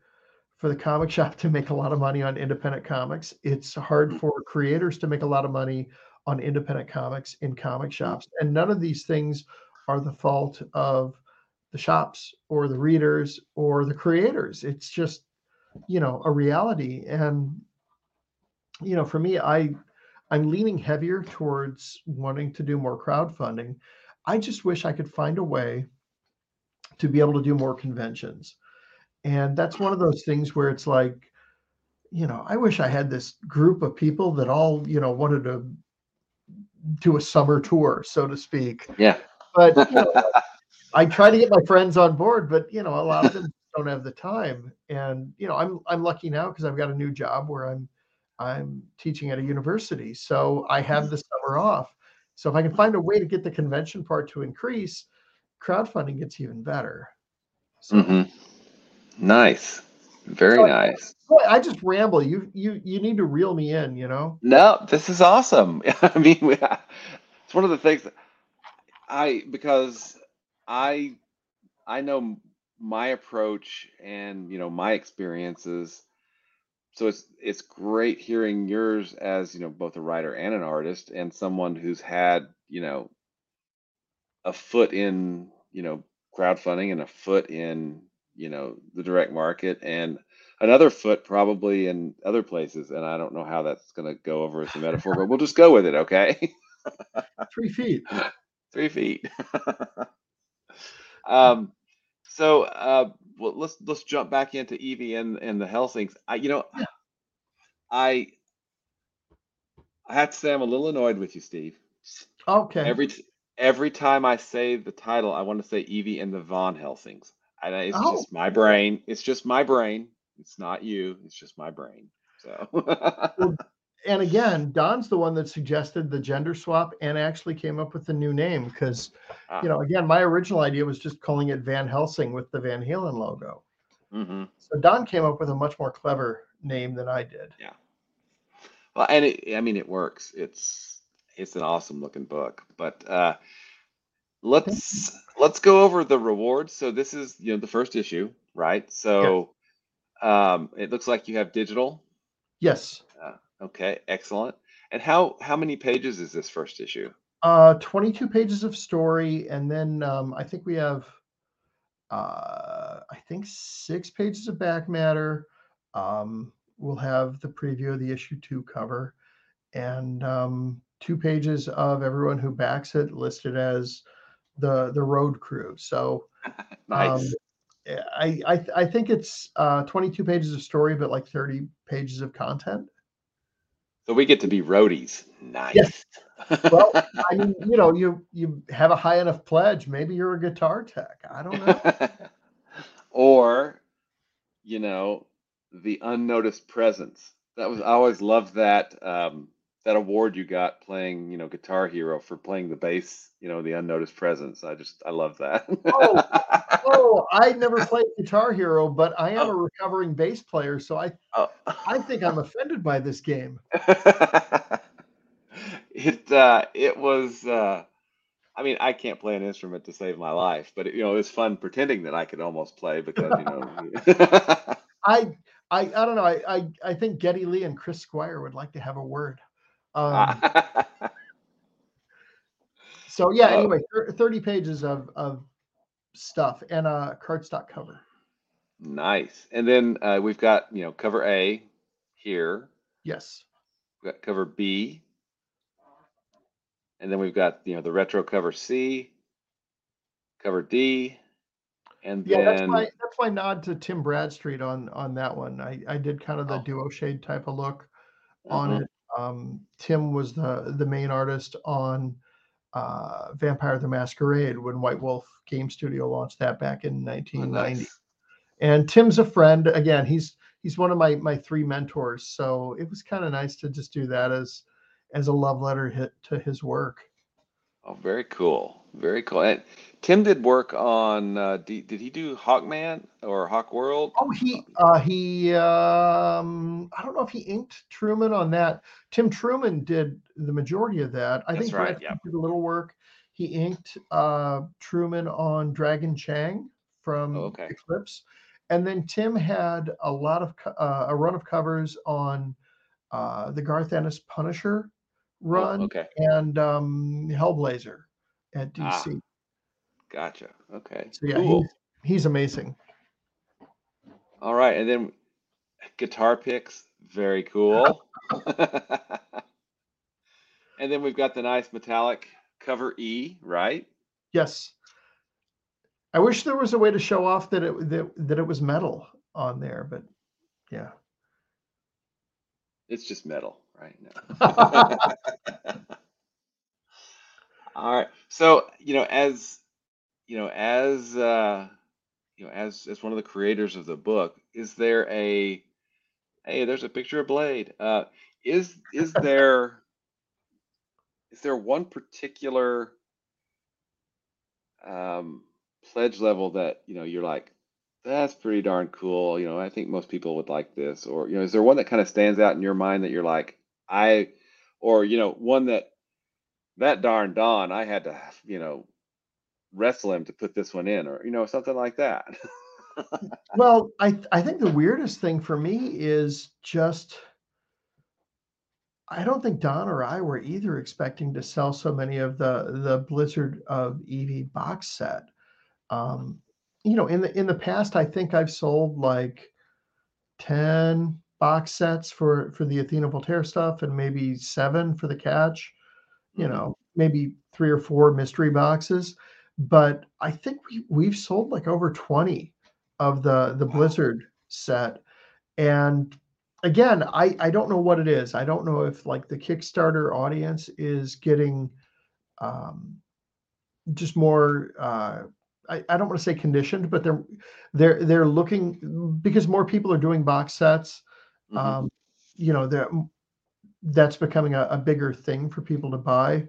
for the comic shop to make a lot of money on independent comics it's hard Mm. for creators to make a lot of money on independent comics in comic Mm. shops and none of these things are the fault of the shops or the readers or the creators. It's just you know a reality. And you know for me i i'm leaning heavier towards wanting to do more crowdfunding. I just wish i could find a way to be able to do more conventions. And that's one of those things where it's like you know i wish i had this group of people that all you know wanted to do a summer tour so to speak. Yeah. but you know, I try to get my friends on board, but you know, a lot of them don't have the time. And you know, I'm I'm lucky now because I've got a new job where I'm I'm teaching at a university, so I have the summer off. So if I can find a way to get the convention part to increase, crowdfunding gets even better. So Mhm. Nice. Very So- nice. boy, I just ramble. You you you need to reel me in. You know. No, this is awesome. I mean, we, it's one of the things I because I I know my approach and you know my experiences. So it's it's great hearing yours as you know both a writer and an artist and someone who's had you know a foot in you know crowdfunding and a foot in you know the direct market and another foot probably in other places and i don't know how that's going to go over as a metaphor but we'll just go with it okay Three feet. three feet um so uh well, let's let's jump back into evie and and the helsings i you know i i have to say i'm a little annoyed with you steve Okay. Every every time I say the title, I want to say Evie and the Von Helsings. And it's Oh. just my brain. It's just my brain. It's not you. It's just my brain. So and again, Don's the one that suggested the gender swap and actually came up with the new name because, Ah. you know, again, my original idea was just calling it Van Helsing with the Van Halen logo. hmm So Don came up with a much more clever name than I did. Yeah. Well, and it, I mean, it works. It's it's an awesome looking book. But uh, let's let's go over the rewards. So this is you know the first issue, right? So um, it looks like you have digital. Yes. Okay, excellent. And how how many pages is this first issue? Uh, 22 pages of story, and then um, I think we have, uh, I think six pages of back matter. Um, we'll have the preview of the issue two cover, and um, two pages of everyone who backs it listed as the the road crew. So nice. um, I I, I think it's uh, 22 pages of story, but like 30 pages of content. So we get to be roadies. Nice. Yes. Well, I mean, you know, you you have a high enough pledge. Maybe you're a guitar tech. I don't know. or, you know, the unnoticed presence. That was I always loved that um, that award you got playing, you know, Guitar Hero for playing the bass. You know, the unnoticed presence. I just I love that. Oh, oh, I never played Guitar Hero, but I am a recovering bass player, so I Oh. I think I'm offended by this game. it uh, it was. Uh, I mean, I can't play an instrument to save my life, but it, you know, it was fun pretending that I could almost play because you know. I I I don't know. I I, I think Geddy Lee and Chris Squire would like to have a word. Um, so yeah. Oh. Anyway, thir- 30 pages of of stuff and a cardstock cover. nice. And then uh, we've got you know cover A here. Yes. We've got cover B. And then we've got you know the retro cover C, cover D, and Yeah, that's then my that's my nod to Tim Bradstreet on on that one. I I did kind of the Oh. duo shade type of look on Mhm. it. Um, Tim was the the main artist on uh, Vampire the Masquerade when White Wolf Game Studio launched that back in Oh, 1990. nice. And Tim's a friend. Again, he's he's one of my my three mentors. So it was kind of nice to just do that as as a love letter hit to his work. Oh, very cool. Very cool. And Tim did work on. Uh, did, did he do Hawkman or Hawkworld? Oh, he uh he um I don't know if he inked Truman on that. Tim Truman did the majority of that. I That's think right, yep. did a little work. He inked uh Truman on Dragonchiang from Oh, okay. Eclipse. And then Tim had a lot of uh, a run of covers on uh the Garth Ennis Punisher run Oh, okay. and um Hellblazer at Ah, DC. Gotcha. Okay. so yeah, cool. he's, he's amazing. All right, and then guitar picks, very cool. and then we've got the nice metallic cover E, right? Yes. I wish there was a way to show off that it that, that it was metal on there, but yeah. It's just metal, right? No. All right. So, you know, as you know, as uh, you know, as as one of the creators of the book, is there a hey, there's a picture of Blade. Uh, is is there is there one particular um, pledge level that you know you're like, that's pretty darn cool. You know, I think most people would like this. Or you know, is there one that kind of stands out in your mind that you're like, I, or you know, one that that darn Don, I had to you know wrestle him to put this one in, or you know, something like that. Well, I I think the weirdest thing for me is just I don't think Don or I were either expecting to sell so many of the the Blizzard of Evie box set. Um, you know, in the in the past, I think I've sold like 10 box sets for for the Athena Voltaire stuff and maybe seven for the catch, you know, maybe three or four mystery boxes. But I think we we've sold like over 20 of the the Wow. Blizzard set. And again, I I don't know what it is. I don't know if like the Kickstarter audience is getting um just more uh I, I don't want to say conditioned, but they're they're they're looking because more people are doing box sets. Mhm. Um, you know, that that's becoming a, a bigger thing for people to buy.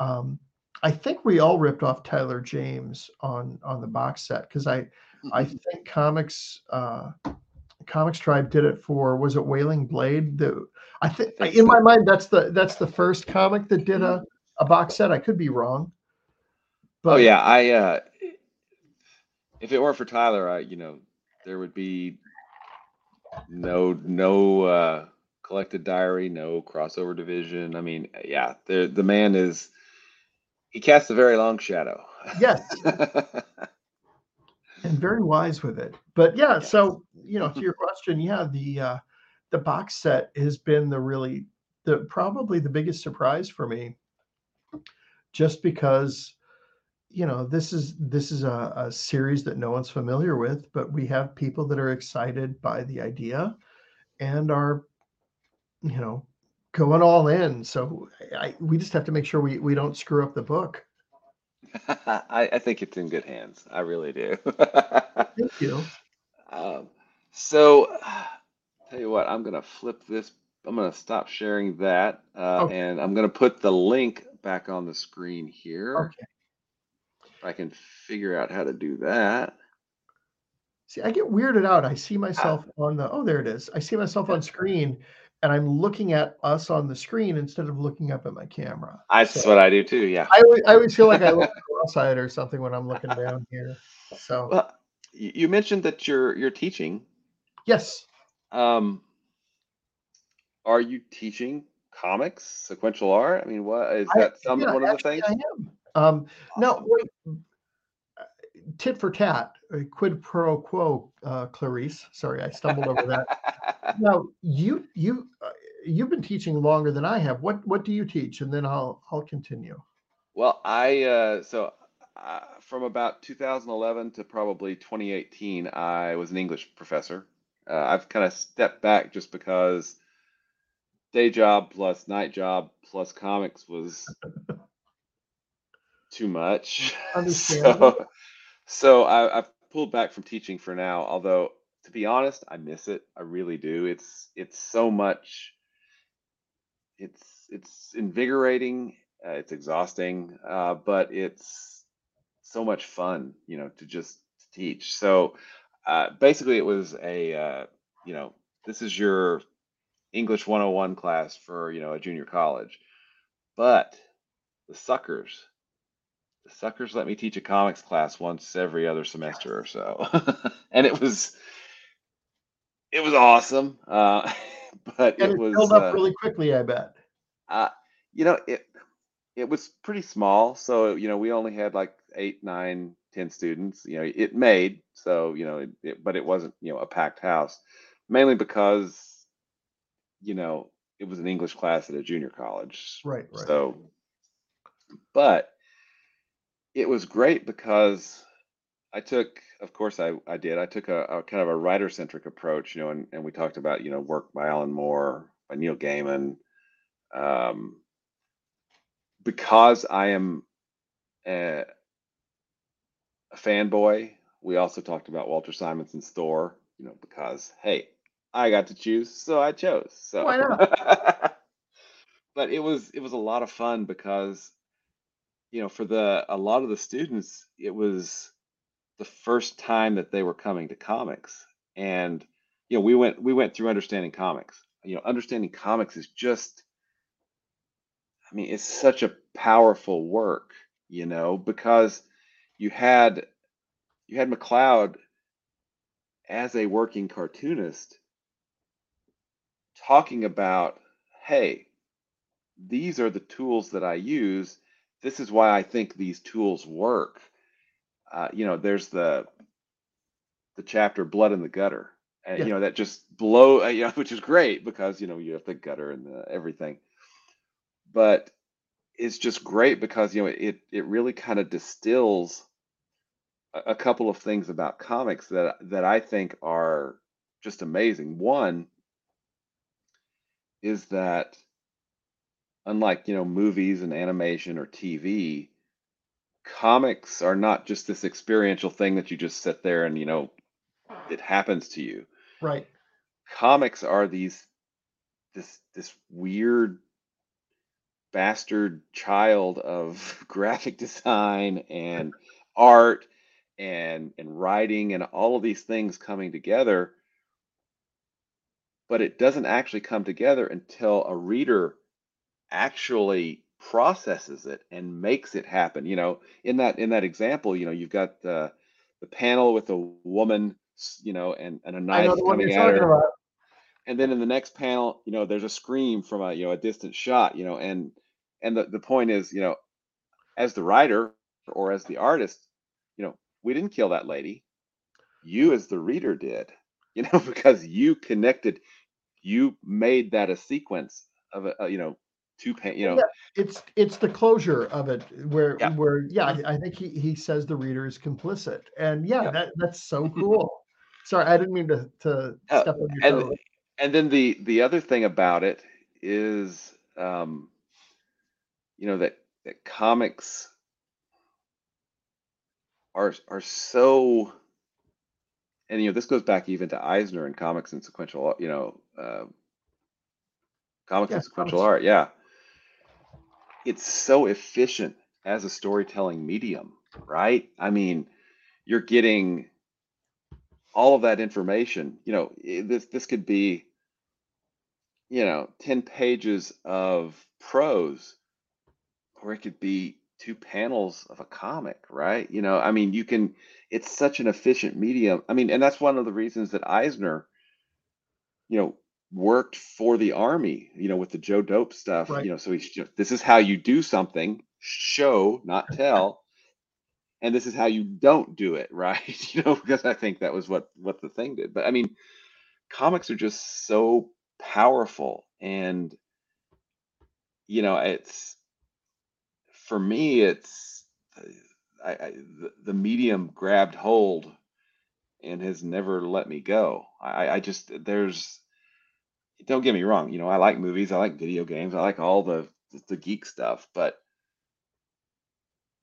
Um, I think we all ripped off Tyler James on on the box set because I I think comics uh, ComixTribe did it for was it Wailing Blade? The I think in my mind that's the that's the first comic that did a a box set. I could be wrong. oh yeah, I uh, if it weren't for Tyler, I you know there would be no no uh, collected diary, no crossover division. I mean, yeah, the the man is he casts a very long shadow. Yes. and very wise with it. But yeah, Yes. so you know, to your question, yeah, the uh the box set has been the really the probably the biggest surprise for me just because you know this is this is a, a series that no one's familiar with but we have people that are excited by the idea and are you know going all in so I, we just have to make sure we, we don't screw up the book I, I think it's in good hands. I really do. thank you um, so, tell you what, I'm gonna flip this. I'm gonna stop sharing that, uh, Okay. and I'm gonna put the link back on the screen here. okay I can figure out how to do that. See, I get weirded out. I see myself on the, oh, there it is. I see myself on screen and I'm looking at us on the screen instead of looking up at my camera. That's So what I do too. Yeah. I always, I always feel like I look cross-eyed or something when I'm looking down here. So Well, you mentioned that you're you're teaching. yes, Um, are you teaching comics, sequential art? I mean, what is I, that some yeah, one of the things? I am. Um, no, Awesome. wait, uh, tit for tat, quid pro quo, uh, Clarice. Sorry, I stumbled over that. Now you you uh, you've been teaching longer than I have. What what do you teach? And then I'll I'll continue. Well, I uh, so uh, from about 2011 to probably 2018, I was an English professor. Uh, I've kind of stepped back just because day job plus night job plus comics was too much. Understandable. So, so I, I've pulled back from teaching for now. Although, to be honest, I miss it. I really do. It's it's so much. It's it's invigorating. Uh, it's exhausting, uh, but it's so much fun. You know, to just teach. So, uh, basically, it was a uh, you know this is your English 101 class for you know a junior college, but the suckers suckers let me teach a comics class once every other semester or so and it was it was awesome uh but And it it was filled up uh, really quickly, I bet. uh you know it it was pretty small so you know we only had like eight nine ten students you know it made so you know it, it, but it wasn't you know a packed house mainly because you know it was an english class at a junior college Right, right. so but it was great because I took, of course, I, I did. I took a, a kind of a writer centric approach, you know, and, and we talked about, you know, work by Alan Moore, by Neil Gaiman. Um, because I am a, a fanboy, we also talked about Walter Simonson's Thor, you know, because, hey, I got to choose, so I chose. So, Why but it was it was a lot of fun because you know, for the a lot of the students, it was the first time that they were coming to comics. And you know, we went we went through understanding comics. You know, understanding comics is just I mean, it's such a powerful work, you know, because you had you had McCloud as a working cartoonist talking about, hey, these are the tools that I use. This is why I think these tools work. Uh, you know, there's the the chapter "Blood in the Gutter," and Yeah. you know that just blow, uh, you know, which is great because you know you have the gutter and the everything. But it's just great because you know it it really kind of distills a, a couple of things about comics that that I think are just amazing. One is that unlike you know movies and animation or TV, comics are not just this experiential thing that you just sit there and you know it happens to you. Right. Comics are these this this weird bastard child of graphic design and art and and writing and all of these things coming together but it doesn't actually come together until a reader actually processes it and makes it happen you know in that in that example you know you've got the the panel with a woman you know and, and a knife know the one coming at her about. and then in the next panel you know there's a scream from a you know a distant shot you know and and the, the point is you know as the writer or as the artist, you know, we didn't kill that lady. You as the reader did, you know, because you connected, you made that a sequence of a, a you know, two pain, you know. Yeah, it's it's the closure of it where Yeah. where yeah, I, I think he he says the reader is complicit. And yeah, Yeah. that that's so cool. Sorry, I didn't mean to to Uh, step on your and toe. and then the the other thing about it is um you know that that comics are are so and you know this goes back even to Eisner and comics and sequential you know uh, comics Yeah, and sequential comics. art yeah it's so efficient as a storytelling medium right? I mean you're getting all of that information you know this this could be you know 10 pages of prose or it could be two panels of a comic right? You know i mean you can it's such an efficient medium. I mean and that's one of the reasons that eisner you know worked for the army you know with the joe dope stuff Right. you know so he's just this is how you do something show not tell and this is how you don't do it right you know because i think that was what what the thing did but i mean comics are just so powerful and you know it's for me it's I, I the, the medium grabbed hold and has never let me go I, I just there's don't get me wrong you know i like movies i like video games i like all the the geek stuff but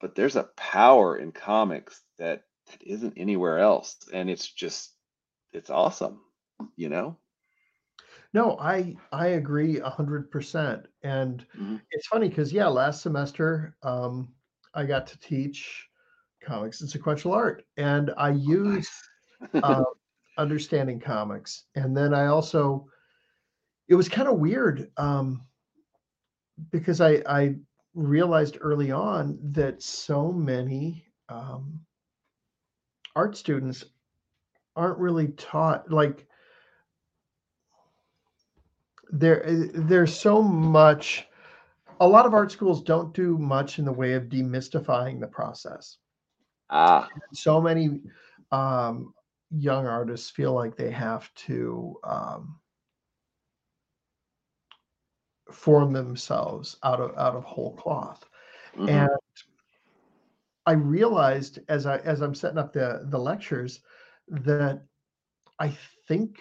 but there's a power in comics that that isn't anywhere else and it's just it's awesome you know No, I I agree a hundred percent. And Mhm. it's funny because yeah, last semester um, I got to teach comics and sequential art, and I used Nice. uh, understanding comics, and then I also it was kind of weird um, because I I realized early on that so many um, art students aren't really taught like there there's so much a lot of art schools don't do much in the way of demystifying the process. Ah. So many um, young artists feel like they have to um, form themselves out of out of whole cloth mhm. and i realized as i as i'm setting up the the lectures that i think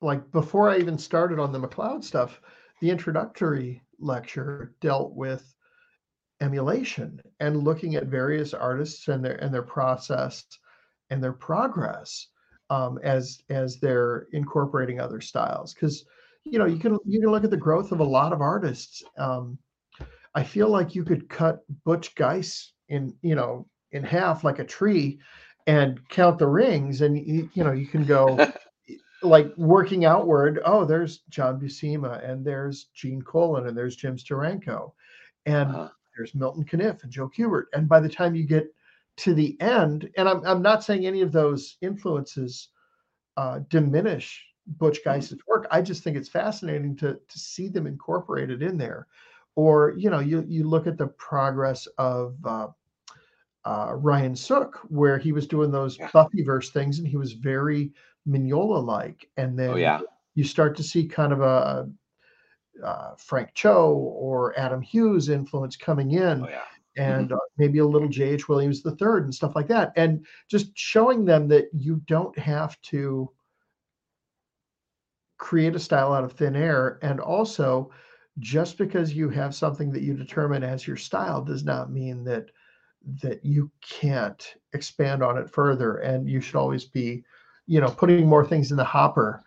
like before i even started on the mccloud stuff the introductory lecture dealt with emulation and looking at various artists and their and their process and their progress um, as as they're incorporating other styles because you know you can you can look at the growth of a lot of artists um, i feel like you could cut butch guice in you know in half like a tree and count the rings and you, you know you can go like working outward oh there's john buscema and there's gene Colan and there's jim Steranko and Uh-huh. there's Milton Caniff and Joe Kubert. And by the time you get to the end, and I'm, I'm not saying any of those influences uh, diminish Butch Guice's work. I just think it's fascinating to to see them incorporated in there. Or you know, you you look at the progress of uh, uh, Ryan Sook, where he was doing those Yeah. Buffyverse things, and he was very Mignola like. And then oh yeah you start to see kind of a uh, Frank Cho or Adam Hughes influence coming in oh yeah and uh, maybe a little J.H. Williams the third and stuff like that. And just showing them that you don't have to create a style out of thin air. And also, just because you have something that you determine as your style does not mean that that you can't expand on it further. And you should always be, you know, putting more things in the hopper.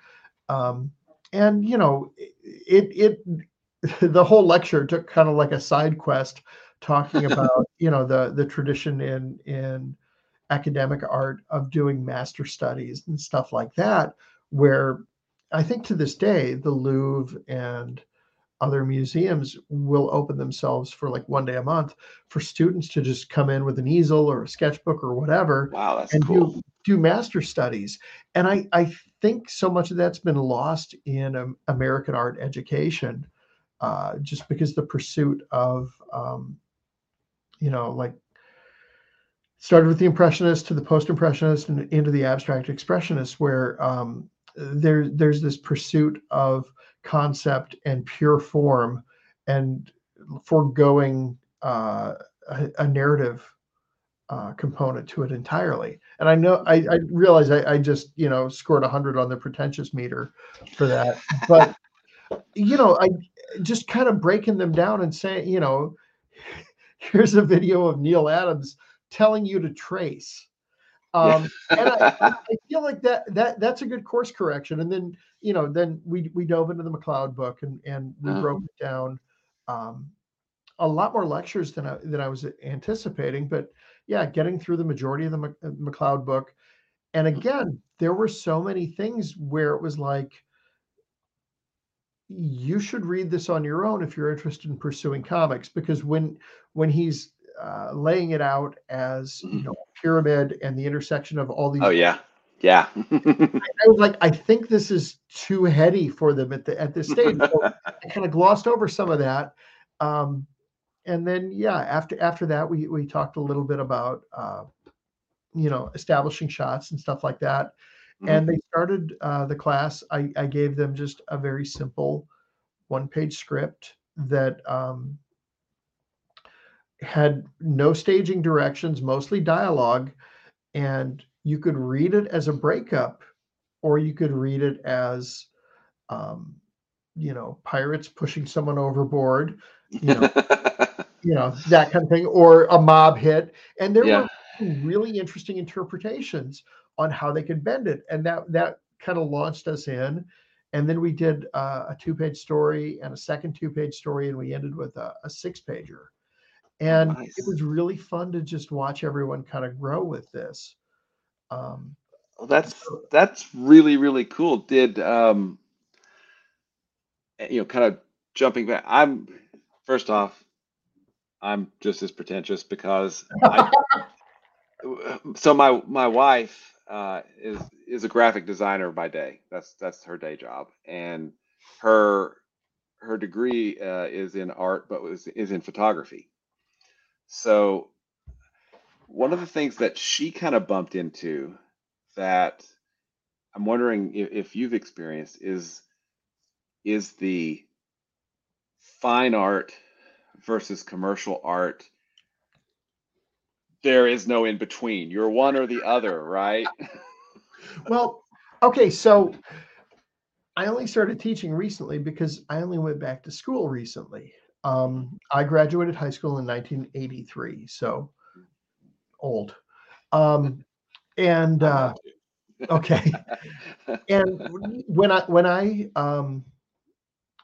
Um, and you know, it it the whole lecture took kind of like a side quest talking about you know the the tradition in in academic art of doing master studies and stuff like that where i think to this day the louvre and other museums will open themselves for like one day a month for students to just come in with an easel or a sketchbook or whatever wow that's and cool. do do master studies. And i i think so much of that's been lost in um, american art education uh, just because the pursuit of um, you know, like started with the impressionist to the post-impressionist and into the abstract expressionist, where um, there there's this pursuit of concept and pure form, and foregoing uh, a, a narrative uh, component to it entirely. And I know I, I realize I, I, just you know scored a hundred on the pretentious meter for that, but you know I just kind of breaking them down and saying you know here's a video of Neal Adams telling you to trace. Um, and I, I, feel like that that that's a good course correction. And then you know then we we dove into the McCloud book and and we uh-huh. broke it down. Um, a lot more lectures than I than I was anticipating, but yeah, getting through the majority of the McCloud book. And mm-hmm. again, there were so many things where it was like, you should read this on your own if you're interested in pursuing comics, because when when he's uh, laying it out as you know pyramid and the intersection of all these. Oh yeah, yeah. I was like, I think this is too heady for them at the at this stage. So I kind of glossed over some of that. Um, and then yeah, after after that, we we talked a little bit about uh, you know establishing shots and stuff like that. Mm-hmm. And they started uh, the class. I, I gave them just a very simple one page script that um, had no staging directions, mostly dialogue, and you could read it as a breakup, or you could read it as, um, you know, pirates pushing someone overboard, you know, you know that kind of thing, or a mob hit. And there yeah. were really interesting interpretations on how they could bend it, and that that kind of launched us in. And then we did uh, a two-page story and a second two-page story, and we ended with a, a six-pager. And nice. it was really fun to just watch everyone kind of grow with this. Um, well, that's that's really really cool. Did um, eh, you know kind of jumping back? I'm first off, I'm just as pretentious because I, so my my wife uh, is is a graphic designer by day. That's that's her day job, and her her degree uh, is in art, but was is in photography. So one of the things that she kind of bumped into that I'm wondering if, if you've experienced is is the fine art versus commercial art, there is no in between. You're one or the other, right? well, okay, so I only started teaching recently because I only went back to school recently. Um, I graduated high school in 1983, so old. Um, and uh, okay, and when I when I um,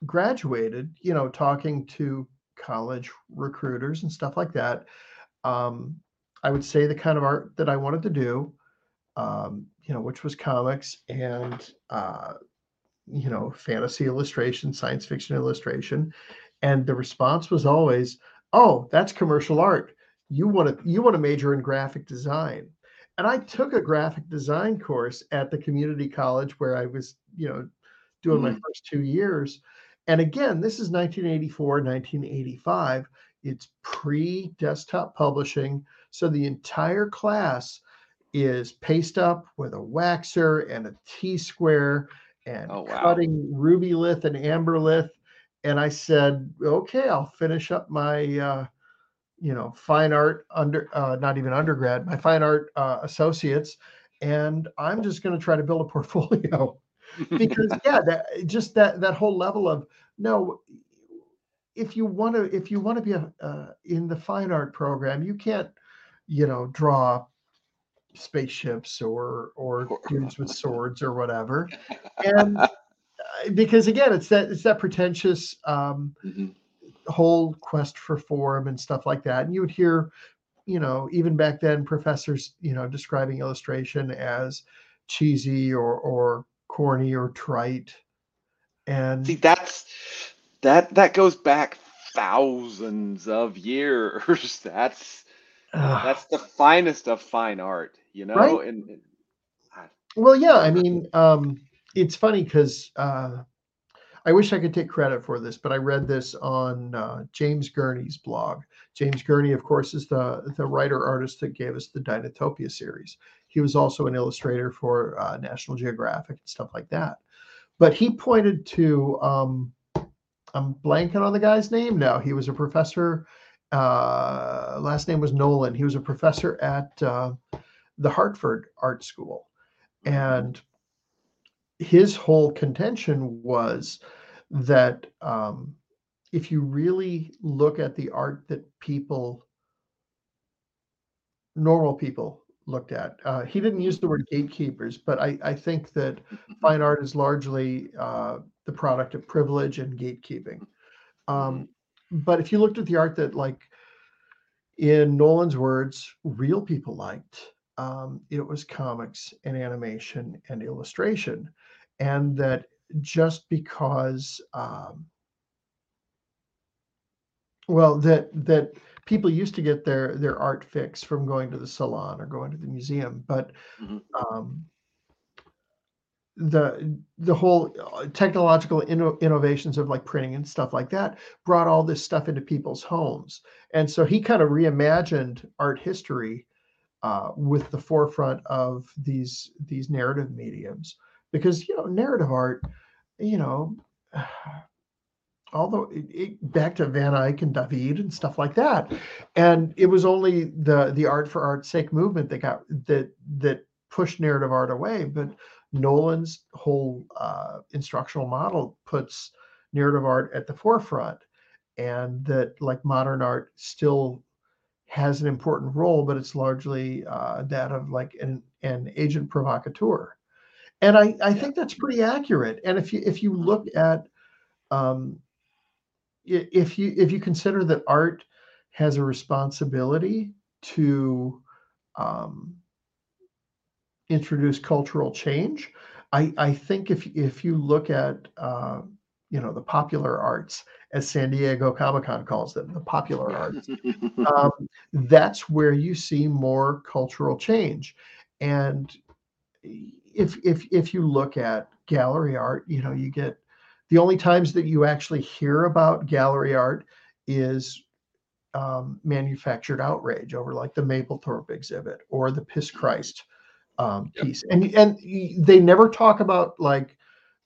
graduated, you know, talking to college recruiters and stuff like that. Um, I would say the kind of art that I wanted to do, um, you know, which was comics and uh, you know, fantasy illustration, science fiction illustration, and the response was always, "Oh, that's commercial art. You want to you want to major in graphic design." And I took a graphic design course at the community college where I was, you know, doing mm. my first two years and again, this is 1984, 1985. It's pre desktop publishing. So the entire class is paste up with a waxer and a T square and oh, wow. cutting Rubylith and Amberlith. And I said, okay, I'll finish up my, uh, you know, fine art under, uh, not even undergrad, my fine art uh, associates. And I'm just going to try to build a portfolio because yeah, that just that that whole level of no, if you want to if you want to be a, uh, in the fine art program, you can't, you know, draw spaceships or or dudes with swords or whatever, and because again, it's that it's that pretentious um, mm-hmm. whole quest for form and stuff like that, and you would hear you know, even back then, professors, you know, describing illustration as cheesy or or corny or trite. And see, that's that that goes back thousands of years. That's uh, that's the finest of fine art, you know. Right? And, and well, yeah, I mean, um, it's funny because uh, I wish I could take credit for this, but I read this on uh, James Gurney's blog. James Gurney, of course, is the the writer artist that gave us the Dinotopia series. He was also an illustrator for uh, National Geographic and stuff like that. But he pointed to um, I'm blanking on the guy's name now. He was a professor. Uh, last name was Nolan. He was a professor at uh, the Hartford Art School, and his whole contention was that um, if you really look at the art that people, normal people, looked at, uh, he didn't use the word gatekeepers, but I, I think that fine art is largely uh, the product of privilege and gatekeeping. Um, but if you looked at the art that, like, in Nolan's words, real people liked, um, it was comics and animation and illustration and that just because um, well that that people used to get their their art fix from going to the salon or going to the museum but Mhm. um, the the whole uh, technological inno- innovations of like printing and stuff like that brought all this stuff into people's homes and so he kind of reimagined art history uh, with the forefront of these these narrative mediums because you know narrative art you know although it, it, back to van eyck and david and stuff like that and it was only the the art for art's sake movement that got that that pushed narrative art away but nolan's whole uh, instructional model puts narrative art at the forefront and that like modern art still has an important role but it's largely uh, that of like an, an agent provocateur and I, I think that's pretty accurate. And if you if you look at um, if you if you consider that art has a responsibility to um, introduce cultural change, I, I think if if you look at uh, you know the popular arts, as San Diego Comic Con calls them, the popular arts, um, that's where you see more cultural change. And if if if you look at gallery art, you know, you get the only times that you actually hear about gallery art is um, manufactured outrage over like the Mapplethorpe exhibit or the Piss Christ um, Yep. piece, and and they never talk about like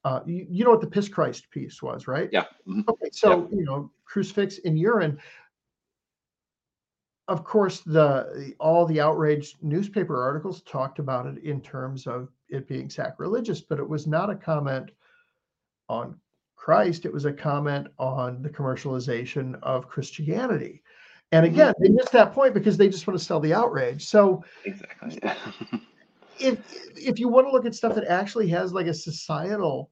uh, you, you know what the Piss Christ piece was, right? yeah. Mhm. Okay, so you know, crucifix in urine. Of course, the all the outraged newspaper articles talked about it in terms of it being sacrilegious, but it was not a comment on Christ. It was a comment on the commercialization of Christianity. And Mhm. again, they missed that point because they just want to sell the outrage. So Exactly. if if you want to look at stuff that actually has like a societal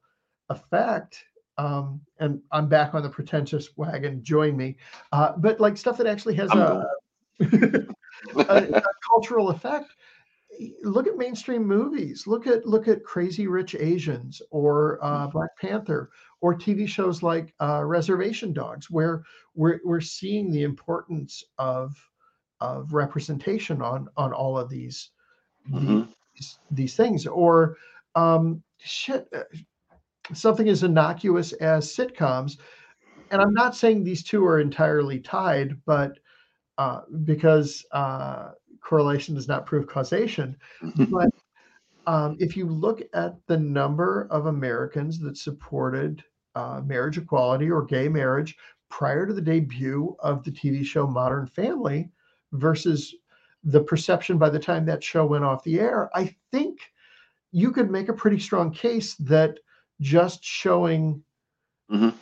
effect um and i'm back on the pretentious wagon join me uh but like stuff that actually has I'm a, a, a cultural effect. Look at mainstream movies. Look at look at crazy rich asians or uh, black panther or tv shows like uh, reservation dogs where we're, we're seeing the importance of of representation on on all of these Mhm. these, these things. Or um shit uh, something as innocuous as sitcoms. And i'm not saying these two are entirely tied but uh, because uh, correlation does not prove causation but um, if you look at the number of americans that supported uh, marriage equality or gay marriage prior to the debut of the tv show modern family versus the perception by the time that show went off the air i think you could make a pretty strong case that just showing Mhm.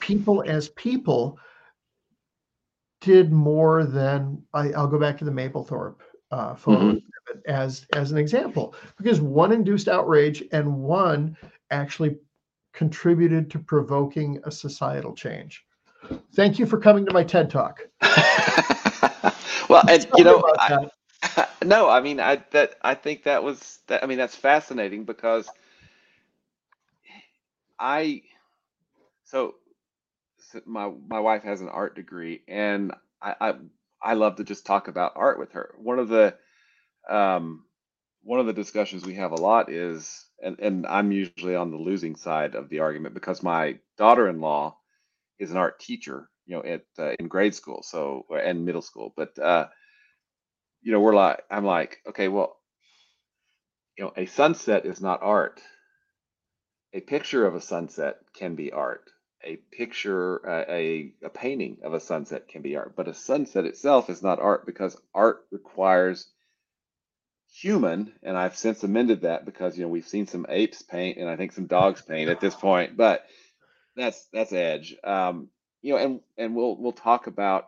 people as people did more than I, I'll go back to the Mapplethorpe uh, photo Mhm. as as an example because one induced outrage and one actually contributed to provoking a societal change. Thank you for coming to my TED talk. well, and you know, I, no, I mean, I that I think that was that. I mean, that's fascinating because I so my my wife has an art degree, and I, I I love to just talk about art with her. One of the um one of the discussions we have a lot is and and I'm usually on the losing side of the argument because my daughter-in-law is an art teacher, you know, at uh, in grade school, so and middle school. But uh, you know, we're like, I'm like, okay, well, you know, a sunset is not art. A picture of a sunset can be art. A picture, a a painting of a sunset can be art, but a sunset itself is not art because art requires human, and I've since amended that because you know we've seen some apes paint and I think some dogs paint at this point, but that's that's edge. Um, you know, and and we'll we'll talk about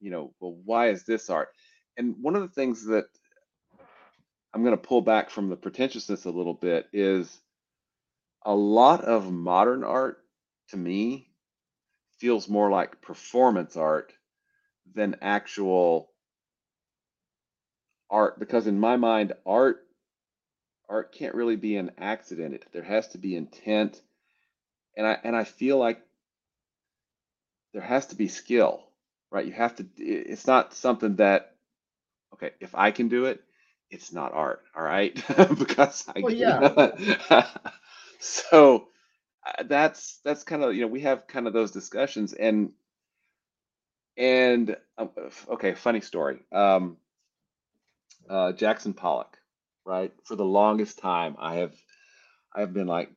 you know, well, why is this art? And one of the things that I'm going to pull back from the pretentiousness a little bit is a lot of modern art to me feels more like performance art than actual art because in my mind art art can't really be an accident. There has to be intent. And i and i feel like there has to be skill right? You have to it's not something that okay if i can do it it's not art all right? Because i Well, yeah. so that's that's kind of you know we have kind of those discussions and and um, okay funny story. Um uh jackson pollock right? For the longest time i have i've been like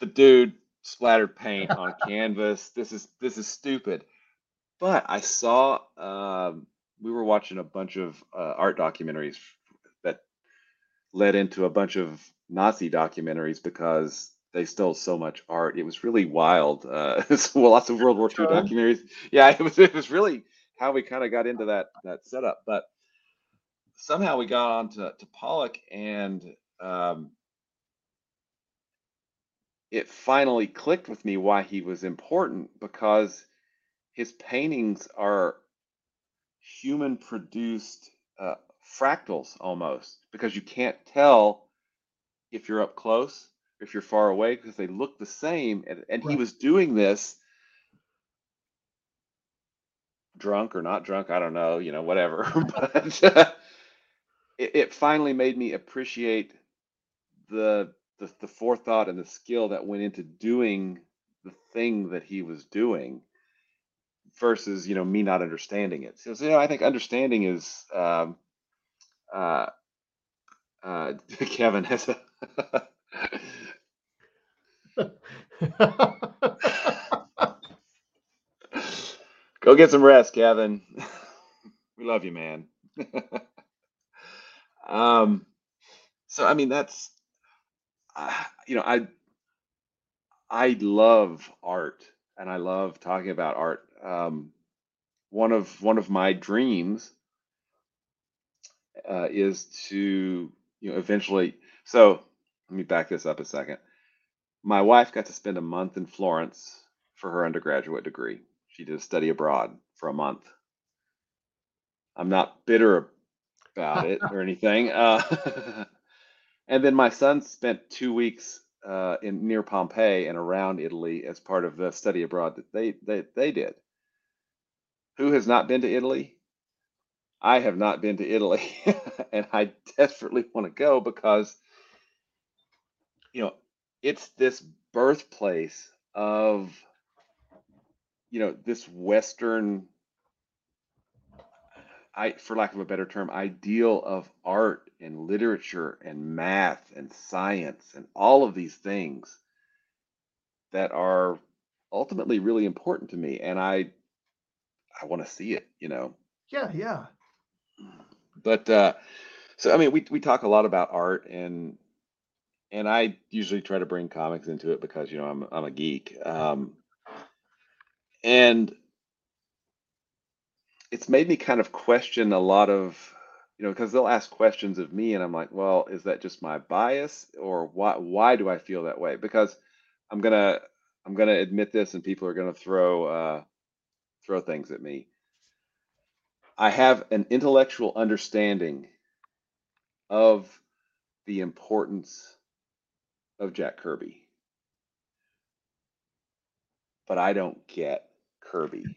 the dude splattered paint on canvas. This is this is stupid. But i saw um we were watching a bunch of uh, art documentaries that led into a bunch of nazi documentaries because they stole so much art. It was really wild. Uh, so lots of World War II documentaries. Yeah, it was. It was really how we kind of got into that that setup. But somehow we got on to, to Pollock, and um, it finally clicked with me why he was important because his paintings are human produced uh, fractals almost because you can't tell if you're up close if you're far away because they look the same and, and he was doing this drunk or not drunk i don't know you know whatever but it, it finally made me appreciate the, the the forethought and the skill that went into doing the thing that he was doing versus you know me not understanding it. So, so, you know i think understanding is um uh uh kevin has a Go get some rest, Kevin. we love you, man. um, so I mean, that's uh, you know, I I love art and I love talking about art. Um, one of one of my dreams uh, is to you know eventually. So let me back this up a second. My wife got to spend a month in Florence for her undergraduate degree. She did a study abroad for a month. I'm not bitter about it or anything. Uh, and then my son spent two weeks uh, in near Pompeii and around Italy as part of the study abroad that they they, they did. Who has not been to Italy? I have not been to Italy, and I desperately want to go because you know it's this birthplace of you know this Western I, for lack of a better term, ideal of art and literature and math and science and all of these things that are ultimately really important to me. And I, I want to see it, you know. yeah, yeah. But uh, so I mean, we we talk a lot about art and and I usually try to bring comics into it because you know I'm I'm a geek. Um, and it's made me kind of question a lot of you know because they'll ask questions of me and i'm like well is that just my bias or why why do i feel that way because i'm gonna i'm gonna admit this and people are gonna throw uh throw things at me i have an intellectual understanding of the importance of jack kirby but i don't get kirby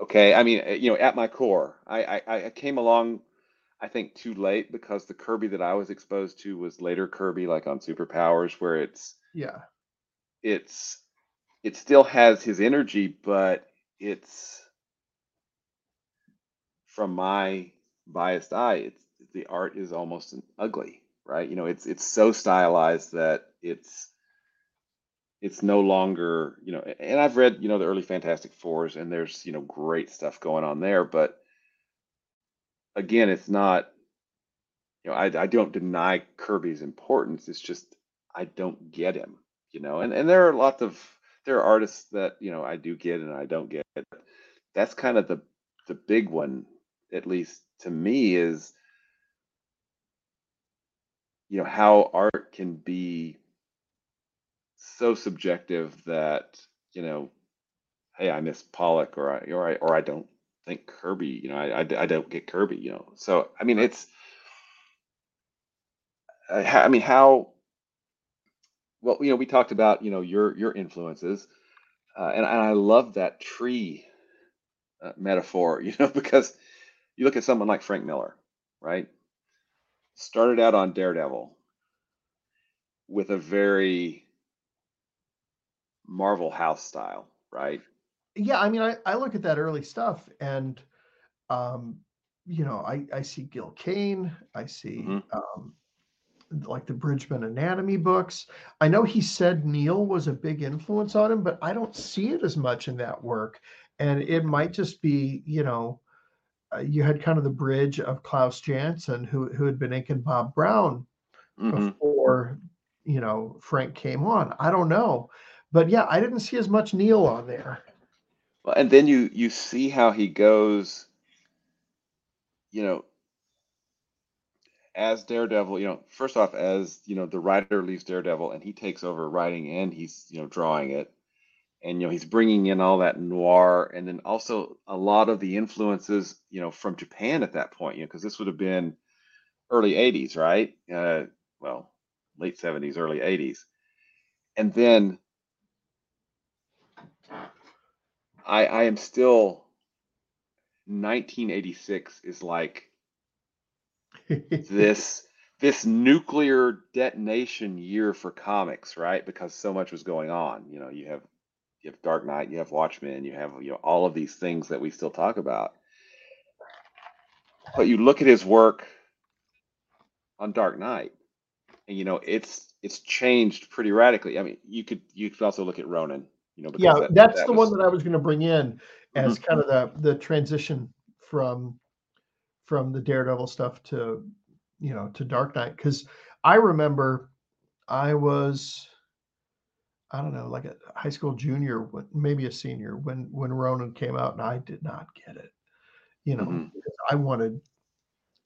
Okay, I mean, you know, at my core, I, I I came along. I think too late because the Kirby that I was exposed to was later Kirby, like on Superpowers, where it's Yeah. it's it still has his energy, but it's from my biased eye, it's the art is almost ugly, right? You know, it's it's so stylized that it's it's no longer, you know, and I've read, you know, the early Fantastic Fours, and there's, you know, great stuff going on there, but again, it's not, you know, I, I don't deny Kirby's importance. It's just I don't get him, you know, and and there are lots of there are artists that you know I do get and I don't get. That's kind of the the big one, at least to me, is you know how art can be so subjective that you know, hey, I miss Pollock or I or I or I don't think Kirby, you know, I I, I don't get Kirby, you know. So I mean, it's I, I mean how well you know we talked about you know your your influences, uh, and and I love that tree uh, metaphor, you know, because you look at someone like Frank Miller, right? Started out on Daredevil with a very Marvel House style, right? Yeah, I mean, I, I look at that early stuff and um, you know, I, I see Gil Kane, I see Mhm. um like the Bridgman Anatomy books. I know he said Neal was a big influence on him, but I don't see it as much in that work. And it might just be, you know, you had kind of the bridge of Klaus Janson, who who had been inking Bob Brown hmm before, you know, Frank came on. I don't know, but yeah, I didn't see as much Neal on there. Well, and then you you see how he goes, you know, as Daredevil, you know, first off, as you know, the writer leaves Daredevil and he takes over writing and he's, you know, drawing it. And, you know, he's bringing in all that noir and then also a lot of the influences, you know, from Japan at that point, you know, because this would have been early 80s, right? Uh, well, late 70s, early 80s. And then I I am still 1986 is like this this nuclear detonation year for comics, right? Because so much was going on. You know, you have you have Dark Knight, you have Watchmen, you have you know all of these things that we still talk about. But you look at his work on Dark Knight, and you know it's it's changed pretty radically. I mean, you could you could also look at Ronin, you know, yeah, that, that's that the was one that I was going to bring in as mm-hmm. kind of the the transition from from the Daredevil stuff to you know to Dark Knight because I remember I was I don't know like a high school junior maybe a senior when when Ronin came out and I did not get it you know Mhm. I wanted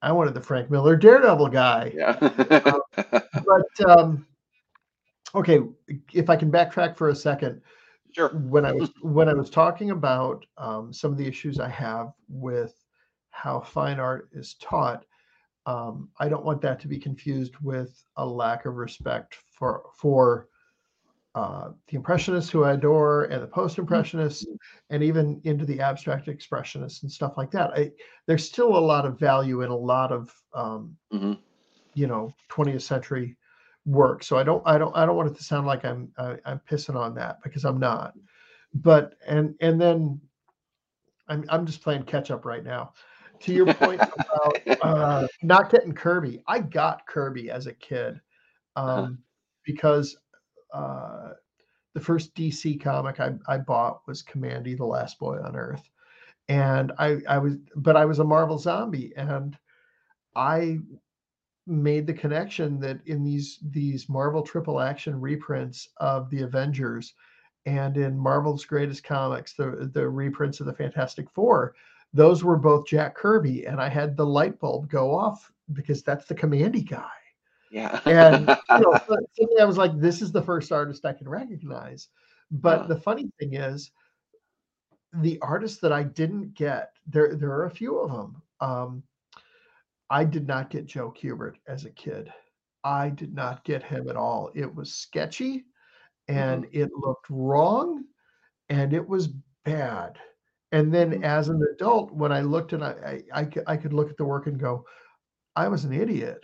I wanted the Frank Miller Daredevil guy yeah. but um okay if I can backtrack for a second sure. when I was when I was talking about um, some of the issues I have with how fine art is taught, um, I don't want that to be confused with a lack of respect for for uh, the impressionists who I adore and the post-impressionists and even into the abstract expressionists and stuff like that. I, there's still a lot of value in a lot of um, hmm you know 20th century work. So i don't i don't i don't want it to sound like i'm I, i'm pissing on that because i'm not. But and and then i'm i'm just playing catch up right now. To your point about uh not getting kirby i got kirby as a kid um Uh-huh. because uh the first dc comic i i bought was Kamandi the last boy on earth and i i was but i was a marvel zombie and i made the connection that in these these Marvel triple action reprints of the Avengers and in Marvel's greatest comics, the the reprints of the Fantastic Four, those were both Jack Kirby, and I had the light bulb go off because that's the Kamandi guy. Yeah. And you know, suddenly I was like, this is the first artist I can recognize. But Uh. the funny thing is, the artists that I didn't get, there there are a few of them. Um, I did not get Joe Kubert as a kid. I did not get him at all. It was sketchy and it looked wrong and it was bad. And then Mhm. as an adult, when I looked and I, I, I, I could look at the work and go, I was an idiot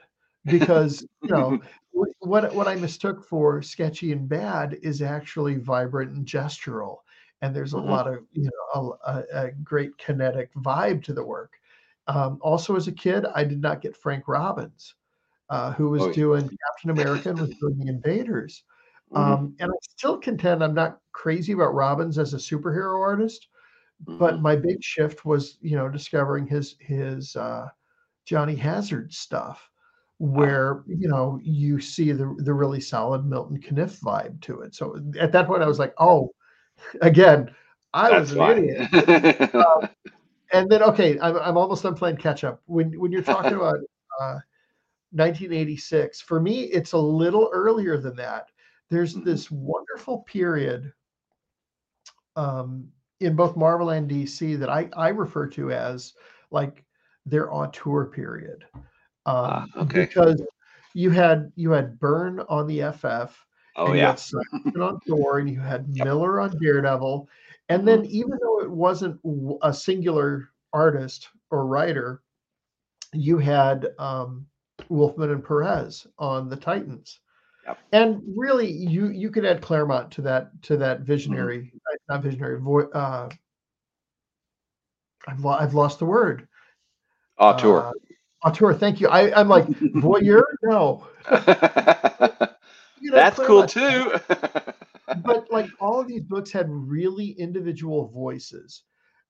because you know what what I mistook for sketchy and bad is actually vibrant and gestural, and there's a mm-hmm. lot of you know a, a, great kinetic vibe to the work. Um, also, as a kid, I did not get Frank Robbins, uh, who was oh, doing Captain America and was doing the Invaders. Mm-hmm. Um, and I still contend I'm not crazy about Robbins as a superhero artist, mm-hmm. but my big shift was you know discovering his his uh, Johnny Hazard stuff where you know you see the the really solid Milton Caniff vibe to it. So at that point, I was like, oh, again, I That's was an idiot. um, and then okay, I'm I'm almost done playing catch up. When when you're talking about uh, 1986, for me, it's a little earlier than that. There's mm-hmm. this wonderful period um, in both Marvel and DC that I I refer to as like their auteur period uh, okay. because you had you had Byrne on the FF. Oh yeah. on Thor, and you had yep. Miller on Daredevil, and then mm-hmm. even though it wasn't a singular artist or writer, you had um, Wolfman and Perez on the Titans. Yep. And really, you you could add Claremont to that to that mm-hmm. visionary, mm-hmm. not visionary. Uh, I've, lo- I've lost the word. Auteur. Uh, auteur. Thank you. I, I'm like voyeur. No. you know, That's cool too. but like all of these books had really individual voices,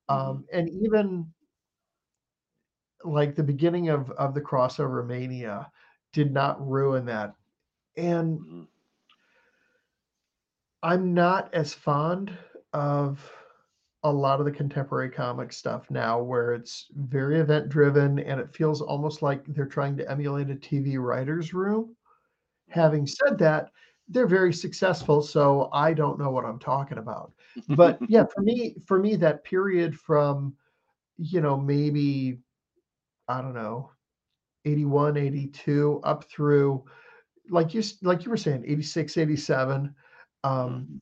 mm-hmm. um, and even like the beginning of of the crossover mania did not ruin that. And mm-hmm. I'm not as fond of a lot of the contemporary comic stuff now where it's very event driven and it feels almost like they're trying to emulate a TV writer's room. Having said that, they're very successful, so I don't know what I'm talking about. But yeah, for me, for me, that period from, you know, maybe, I don't know, 81, 82 up through like you like you were saying, 86, 87. Um, mm-hmm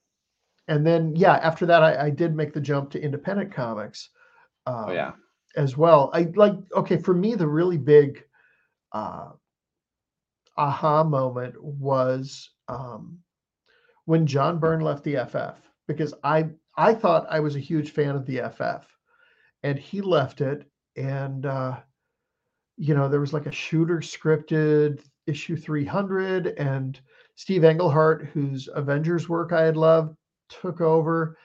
and then yeah, after that, I, I did make the jump to independent comics. Um, oh yeah, as well. I like okay for me the really big uh, aha moment was um, when John Byrne left the FF because I I thought I was a huge fan of the FF, and he left it, and uh, you know there was like a shooter scripted issue 300 and Steve Englehart, whose Avengers work I had loved, took over.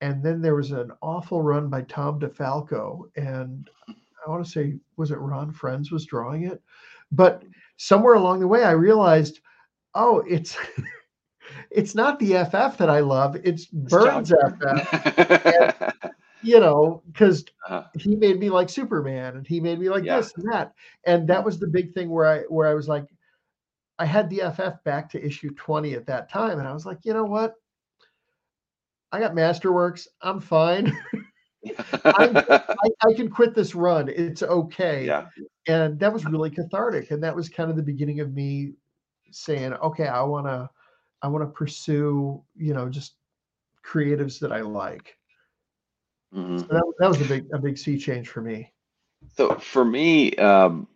And then there was an awful run by Tom DeFalco. And I want to say, was it Ron Frenz was drawing it? But somewhere along the way, I realized, oh, it's it's not the FF that I love. It's Byrne's FF. and, you know, because uh-huh. he made me like Superman and he made me like yeah. this and that. And that was the big thing where I where I was like, I had the FF back to issue 20 at that time. And I was like, you know what? I got Masterworks. I'm fine. I, I, can quit this run. It's okay. Yeah. And that was really cathartic. And that was kind of the beginning of me saying, okay, I want to, I want to pursue, you know, just creatives that I like. Mm-hmm. So that, that was a big, a big sea change for me. So for me, um,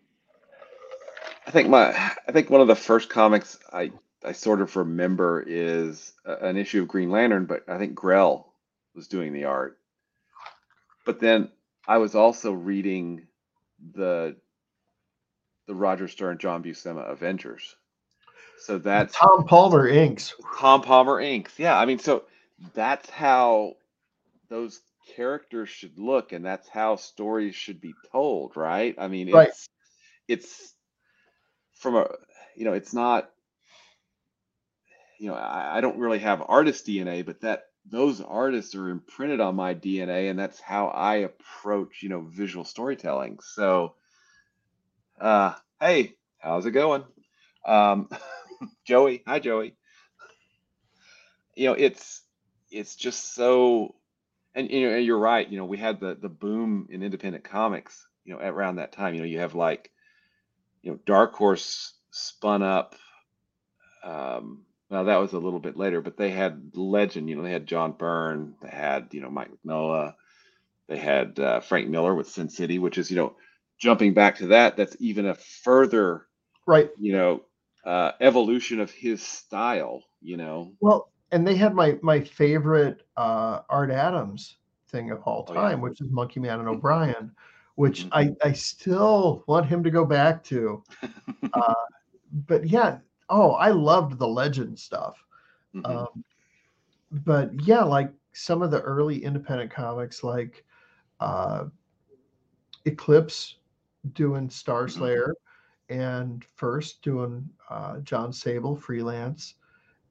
I think my, I think one of the first comics I I sort of remember is an issue of Green Lantern, but I think Grell was doing the art. But then I was also reading the the Roger Stern, John Buscema Avengers. So that's Tom Palmer inks. Tom Palmer inks. Yeah, I mean, so that's how those characters should look, and that's how stories should be told, right? I mean, it's right. it's from a you know, it's not you know, I, I don't really have artist DNA, but that those artists are imprinted on my DNA, and that's how I approach, you know, visual storytelling. So, uh, hey, how's it going? Um, Joey, hi Joey. You know, it's it's just so, and you know, you're right. You know, we had the the boom in independent comics. You know, around that time, you know, you have like, you know, Dark Horse spun up. Um, well, that was a little bit later, but they had legend. You know, they had John Byrne, they had you know Mike Mignola, they had uh, Frank Miller with Sin City, which is you know jumping back to that, that's even a further, right. you know, uh, evolution of his style. You know, Well, and they had my my favorite uh, Art Adams thing of all Oh, yeah. time, which is Monkey Man and O'Brien, which Mhm. I I still want him to go back to. Uh, but yeah, oh, I loved the legend stuff. Mhm. Um, but yeah, like some of the early independent comics, like uh, Eclipse doing Star Mhm. Slayer, and first doing uh, Jon Sable freelance,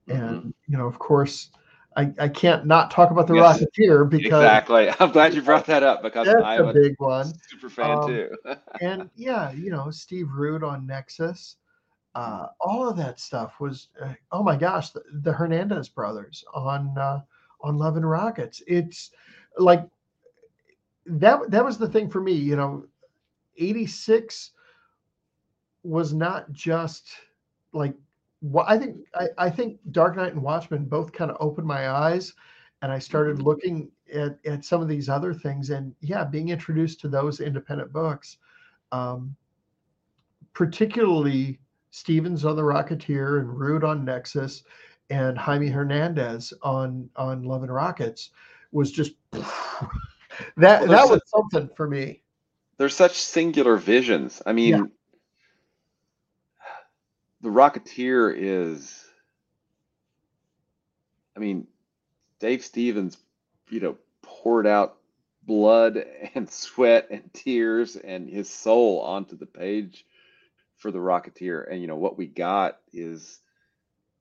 and you know, of course, I, I can't not talk about the Yes, Rocketeer because exactly. I'm glad you brought that up because that's I'm a a big one. super fan Um, too. and yeah, you know, Steve Rude on Nexus, uh, all of that stuff was, uh, oh my gosh, the, the Hernandez brothers on uh, on Love and Rockets. It's like that. That was the thing for me. You know, eighty six was not just like what I think. I, I think Dark Knight and Watchmen both kind of opened my eyes, and I started Mhm. looking at, at some of these other things. And yeah, being introduced to those independent books, um, particularly Stevens on the Rocketeer and Rude on Nexus, and Jaime Hernandez on on Love and Rockets, was just that there's that was something for me. They're such singular visions. I mean, the Rocketeer is. I mean, Dave Stevens, you know, poured out blood and sweat and tears and his soul onto the page for the Rocketeer, and you know what we got is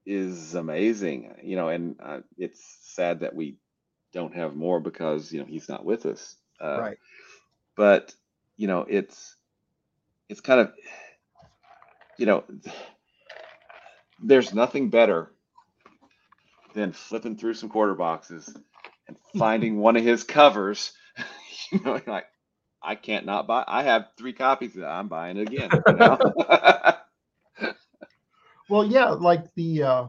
is amazing. You know, and uh, it's sad that we don't have more because you know he's not with us. Uh, right. but you know it's it's kind of you know there's nothing better than flipping through some quarter boxes and finding one of his covers you know like i can't not buy i have three copies of that i'm buying it again you know? Well, yeah, like the. Uh,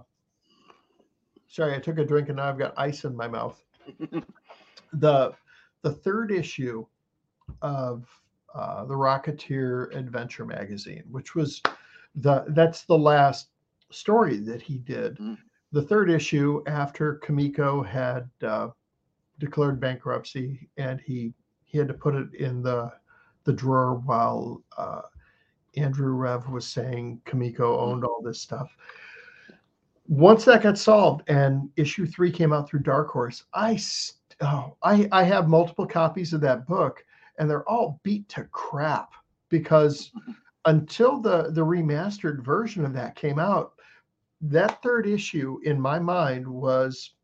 sorry, I took a drink and now I've got ice in my mouth. the The third issue of uh, the Rocketeer Adventure magazine, which was the that's the last story that he did. Mhm. The third issue after Comico had uh, declared bankruptcy and he he had to put it in the the drawer while uh, Andrew Rev was saying Comico owned all this stuff. Once that got solved and issue three came out through Dark Horse, I st- oh, I I have multiple copies of that book and they're all beat to crap because until the the remastered version of that came out, that third issue in my mind was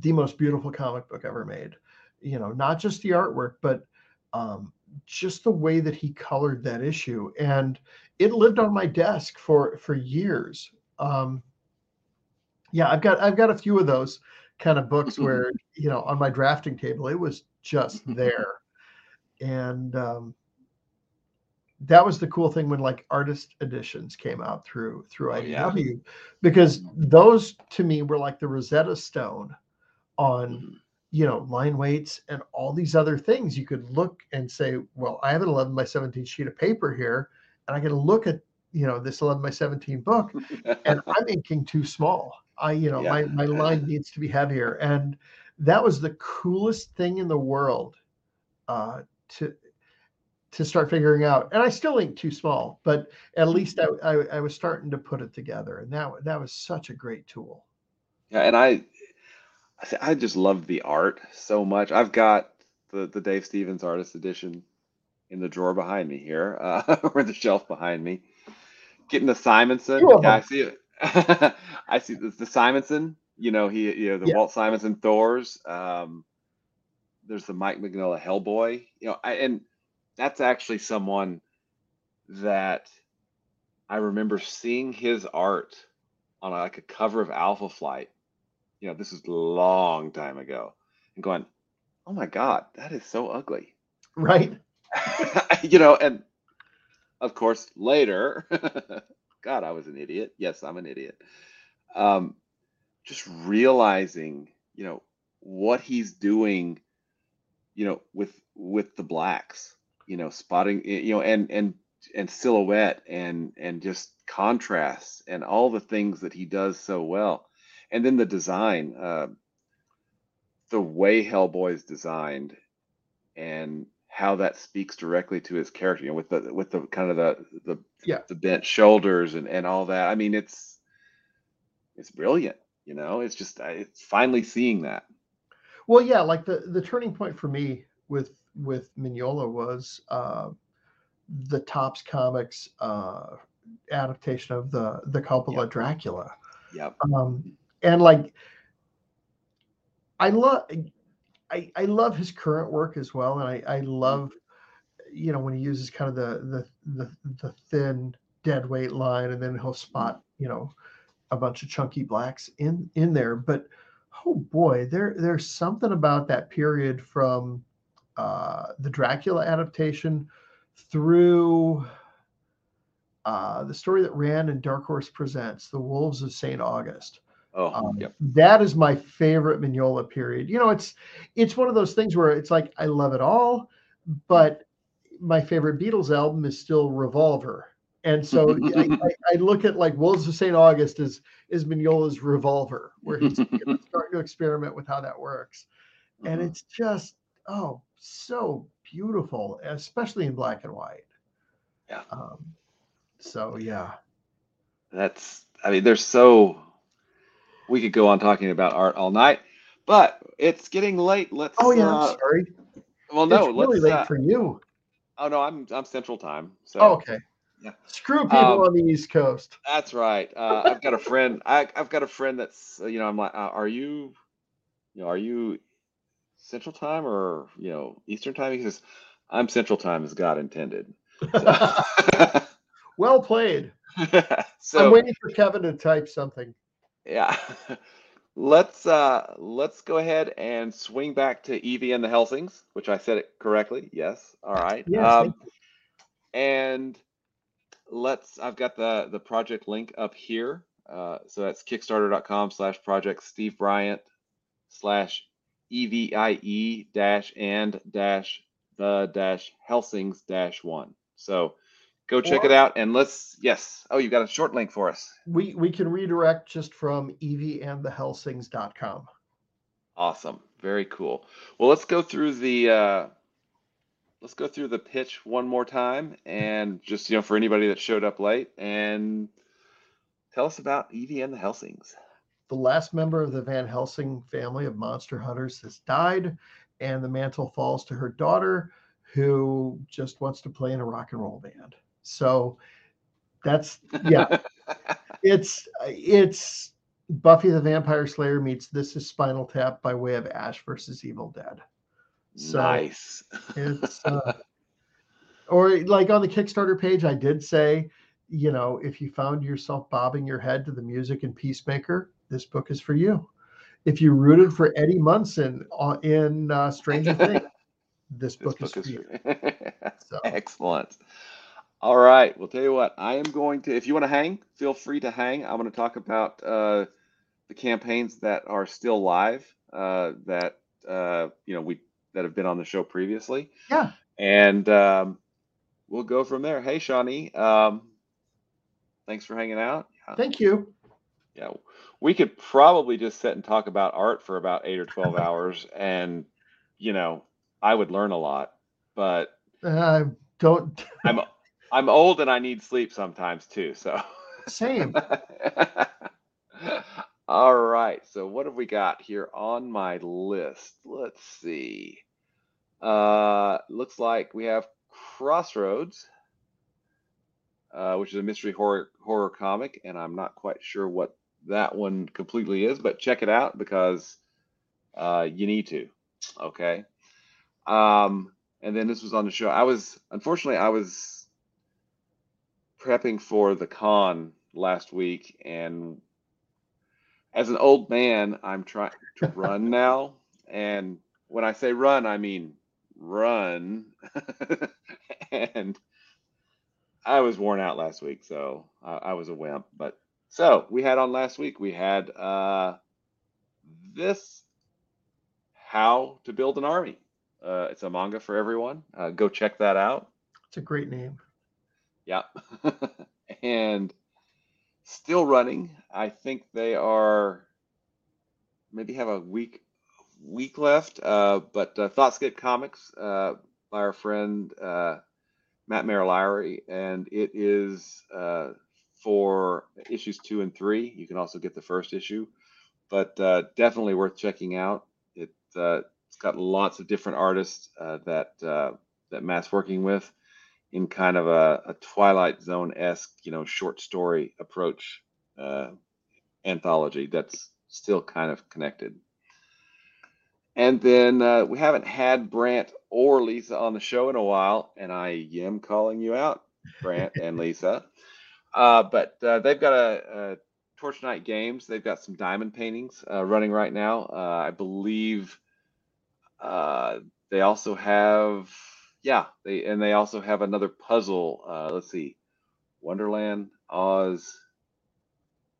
the most beautiful comic book ever made. You know, not just the artwork, but um, just the way that he colored that issue, and it lived on my desk for for years. Um, yeah, I've got I've got a few of those kind of books where you know on my drafting table it was just there, and um, that was the cool thing when like artist editions came out through through Oh, yeah. IDW, because those to me were like the Rosetta Stone on Mhm. You know line weights and all these other things you could look and say well i have an 11 by 17 sheet of paper here and i can look at you know this 11 by 17 book and i'm inking too small. I you know Yeah. my, my line needs to be heavier. And that was the coolest thing in the world uh to to start figuring out. And i still ink too small but at least I, I i was starting to put it together and that that was such a great tool. Yeah, and I, I th- I just love the art so much. I've got the the Dave Stevens artist edition in the drawer behind me here, uh, or the shelf behind me. Getting the Simonson. Yeah, I see it. I see the, the Simonson. You know, he you know the Yeah. Walt Simonson Thors. Um, there's the Mike Mignola Hellboy. You know, I, and that's actually someone that I remember seeing his art on like a cover of Alpha Flight. You know, this is a long time ago, and going, "Oh my God, that is so ugly." right you know, and of course later, God, I was an idiot. Yes, I'm an idiot. Um, just realizing, you know, what he's doing, you know, with with the blacks you know, spotting, you know, and and and silhouette and and just contrasts and all the things that he does so well. And then the design, uh, the way Hellboy is designed, and how that speaks directly to his character, you know, with the with the kind of the the Yeah. the bent shoulders and and all that. I mean, it's it's brilliant. You know, it's just it's finally seeing that. Well, yeah, like the the turning point for me with with Mignola was uh, the Topps Comics uh, adaptation of the the Coppola Yep. Dracula, Yep. um, and like I love I I love his current work as well, and I I love you know when he uses kind of the the the, the thin dead weight line, and then he'll spot you know a bunch of chunky blacks in in there, but oh boy, there there's something about that period from uh, the Dracula adaptation through uh, the story that ran in Dark Horse Presents, The Wolves of St. August. Oh, Um, yep. That is my favorite Mignola period. You know, it's it's one of those things where it's like I love it all, but my favorite Beatles album is still Revolver. And so I, I, I look at like Wolves of St. August as is Mignola's Revolver, where he's you know, starting to experiment with how that works. And Mhm. it's just oh so beautiful, especially in black and white. Yeah. Um, so yeah. That's, I mean, there's so, we could go on talking about art all night, but it's getting late. Let's, Oh yeah, uh, I'm sorry. well, no, it's really let's, late uh, for you. oh no, I'm, I'm central time. So Oh, okay. yeah. Screw people Um, on the East Coast. that's right. Uh, I've got a friend, I, I've got a friend that's, uh, you know, I'm like, uh, are you, you know, are you central time or, you know, Eastern time? He says, I'm central time as God intended. So, Well played. so I'm waiting for Kevin to type something. Yeah. Let's uh let's go ahead and swing back to Evie and the Helsings, which I said it correctly. Yes. All right. Yes, um and let's I've got the the project link up here. Uh so that's kickstarter.com slash project Steve Bryant slash EVIE dash and dash the dash Helsings dash one. So go check it out and let's yes. Oh, you've got a short link for us. We we can redirect just from evieandthehelsings.com. Awesome. Very cool. Well, let's go through the uh, let's go through the pitch one more time, and just you know, for anybody that showed up late, and tell us about Evie and the Helsings. The last member of the Van Helsing family of monster hunters has died, and the mantle falls to her daughter, who just wants to play in a rock and roll band. So that's yeah, it's it's Buffy the Vampire Slayer meets This Is Spinal Tap by way of Ash versus Evil Dead. So nice. it's uh, or like on the Kickstarter page, I did say, you know, if you found yourself bobbing your head to the music in Peacemaker, this book is for you. If you rooted for Eddie Munson in uh, Stranger Things, this This book, is book for is you. So Excellent. All right. Well, tell you what, I am going to, if you want to hang, feel free to hang. I'm going to talk about uh, the campaigns that are still live, uh, that, uh, you know, we, that have been on the show previously. Yeah. And um, we'll go from there. Hey, Shawnee, um, thanks for hanging out. Thank you. Yeah. We could probably just sit and talk about art for about eight or 12 hours. And, you know, I would learn a lot, but Uh, don't I'm I'm old and I need sleep sometimes too. So same. all right. So what have we got here on my list? Let's see. Uh looks like we have Crossroads, uh, which is a mystery horror horror comic, and I'm not quite sure what that one completely is, but check it out because uh, you need to. Okay. Um, and then this was on the show. I was unfortunately I was prepping for the con last week, and as an old man, I'm trying to run now. And when I say run, I mean run. and I was worn out last week, so I, I was a wimp. But so we had on last week, we had uh, this how to build an army Uh, it's a manga for everyone. Uh, go check that out. It's a great name. Yeah. and still running. I think they are maybe have a week week left. Uh, but uh, Thoughtscape Comics uh, by our friend uh, Matt Marilari, and it is uh, for issues two and three. You can also get the first issue, but uh, definitely worth checking out. It, uh, it's got lots of different artists uh, that uh, that Matt's working with in kind of a, a Twilight Zone esque, you know, short story approach uh, anthology that's still kind of connected. And then uh, we haven't had Brant or Lisa on the show in a while, and I am calling you out, Brant and Lisa. Uh, but uh, they've got a, a Torch Night Games. They've got some diamond paintings uh, running right now. Uh, I believe uh, they also have, yeah, they and they also have another puzzle. Uh, let's see, Wonderland, Oz,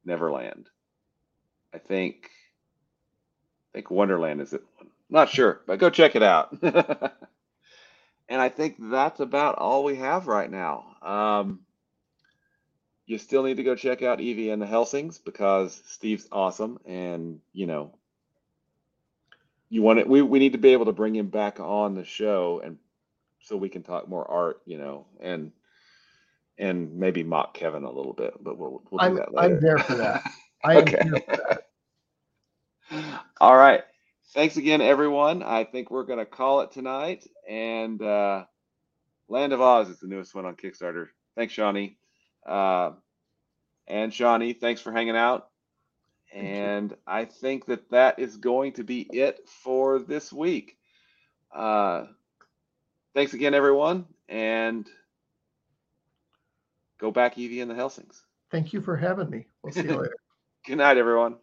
Neverland. I think. I think Wonderland is it. Not sure, but go check it out. and I think that's about all we have right now. Um, you still need to go check out Evie and the Helsings because Steve's awesome, and you know, you want it. We we need to be able to bring him back on the show, and so we can talk more art, you know, and and maybe mock Kevin a little bit, but we'll we'll do I'm that later. I'm there for that. I am Okay. here for that. All right. Thanks again, everyone. I think we're going to call it tonight. And uh, Land of Oz is the newest one on Kickstarter. Thanks, Shawnee. Uh, and Shawnee, thanks for hanging out. And I think that that is going to be it for this week. Uh, thanks again, everyone. And go back, Evie and the Helsings. Thank you for having me. We'll see you later. Good night, everyone.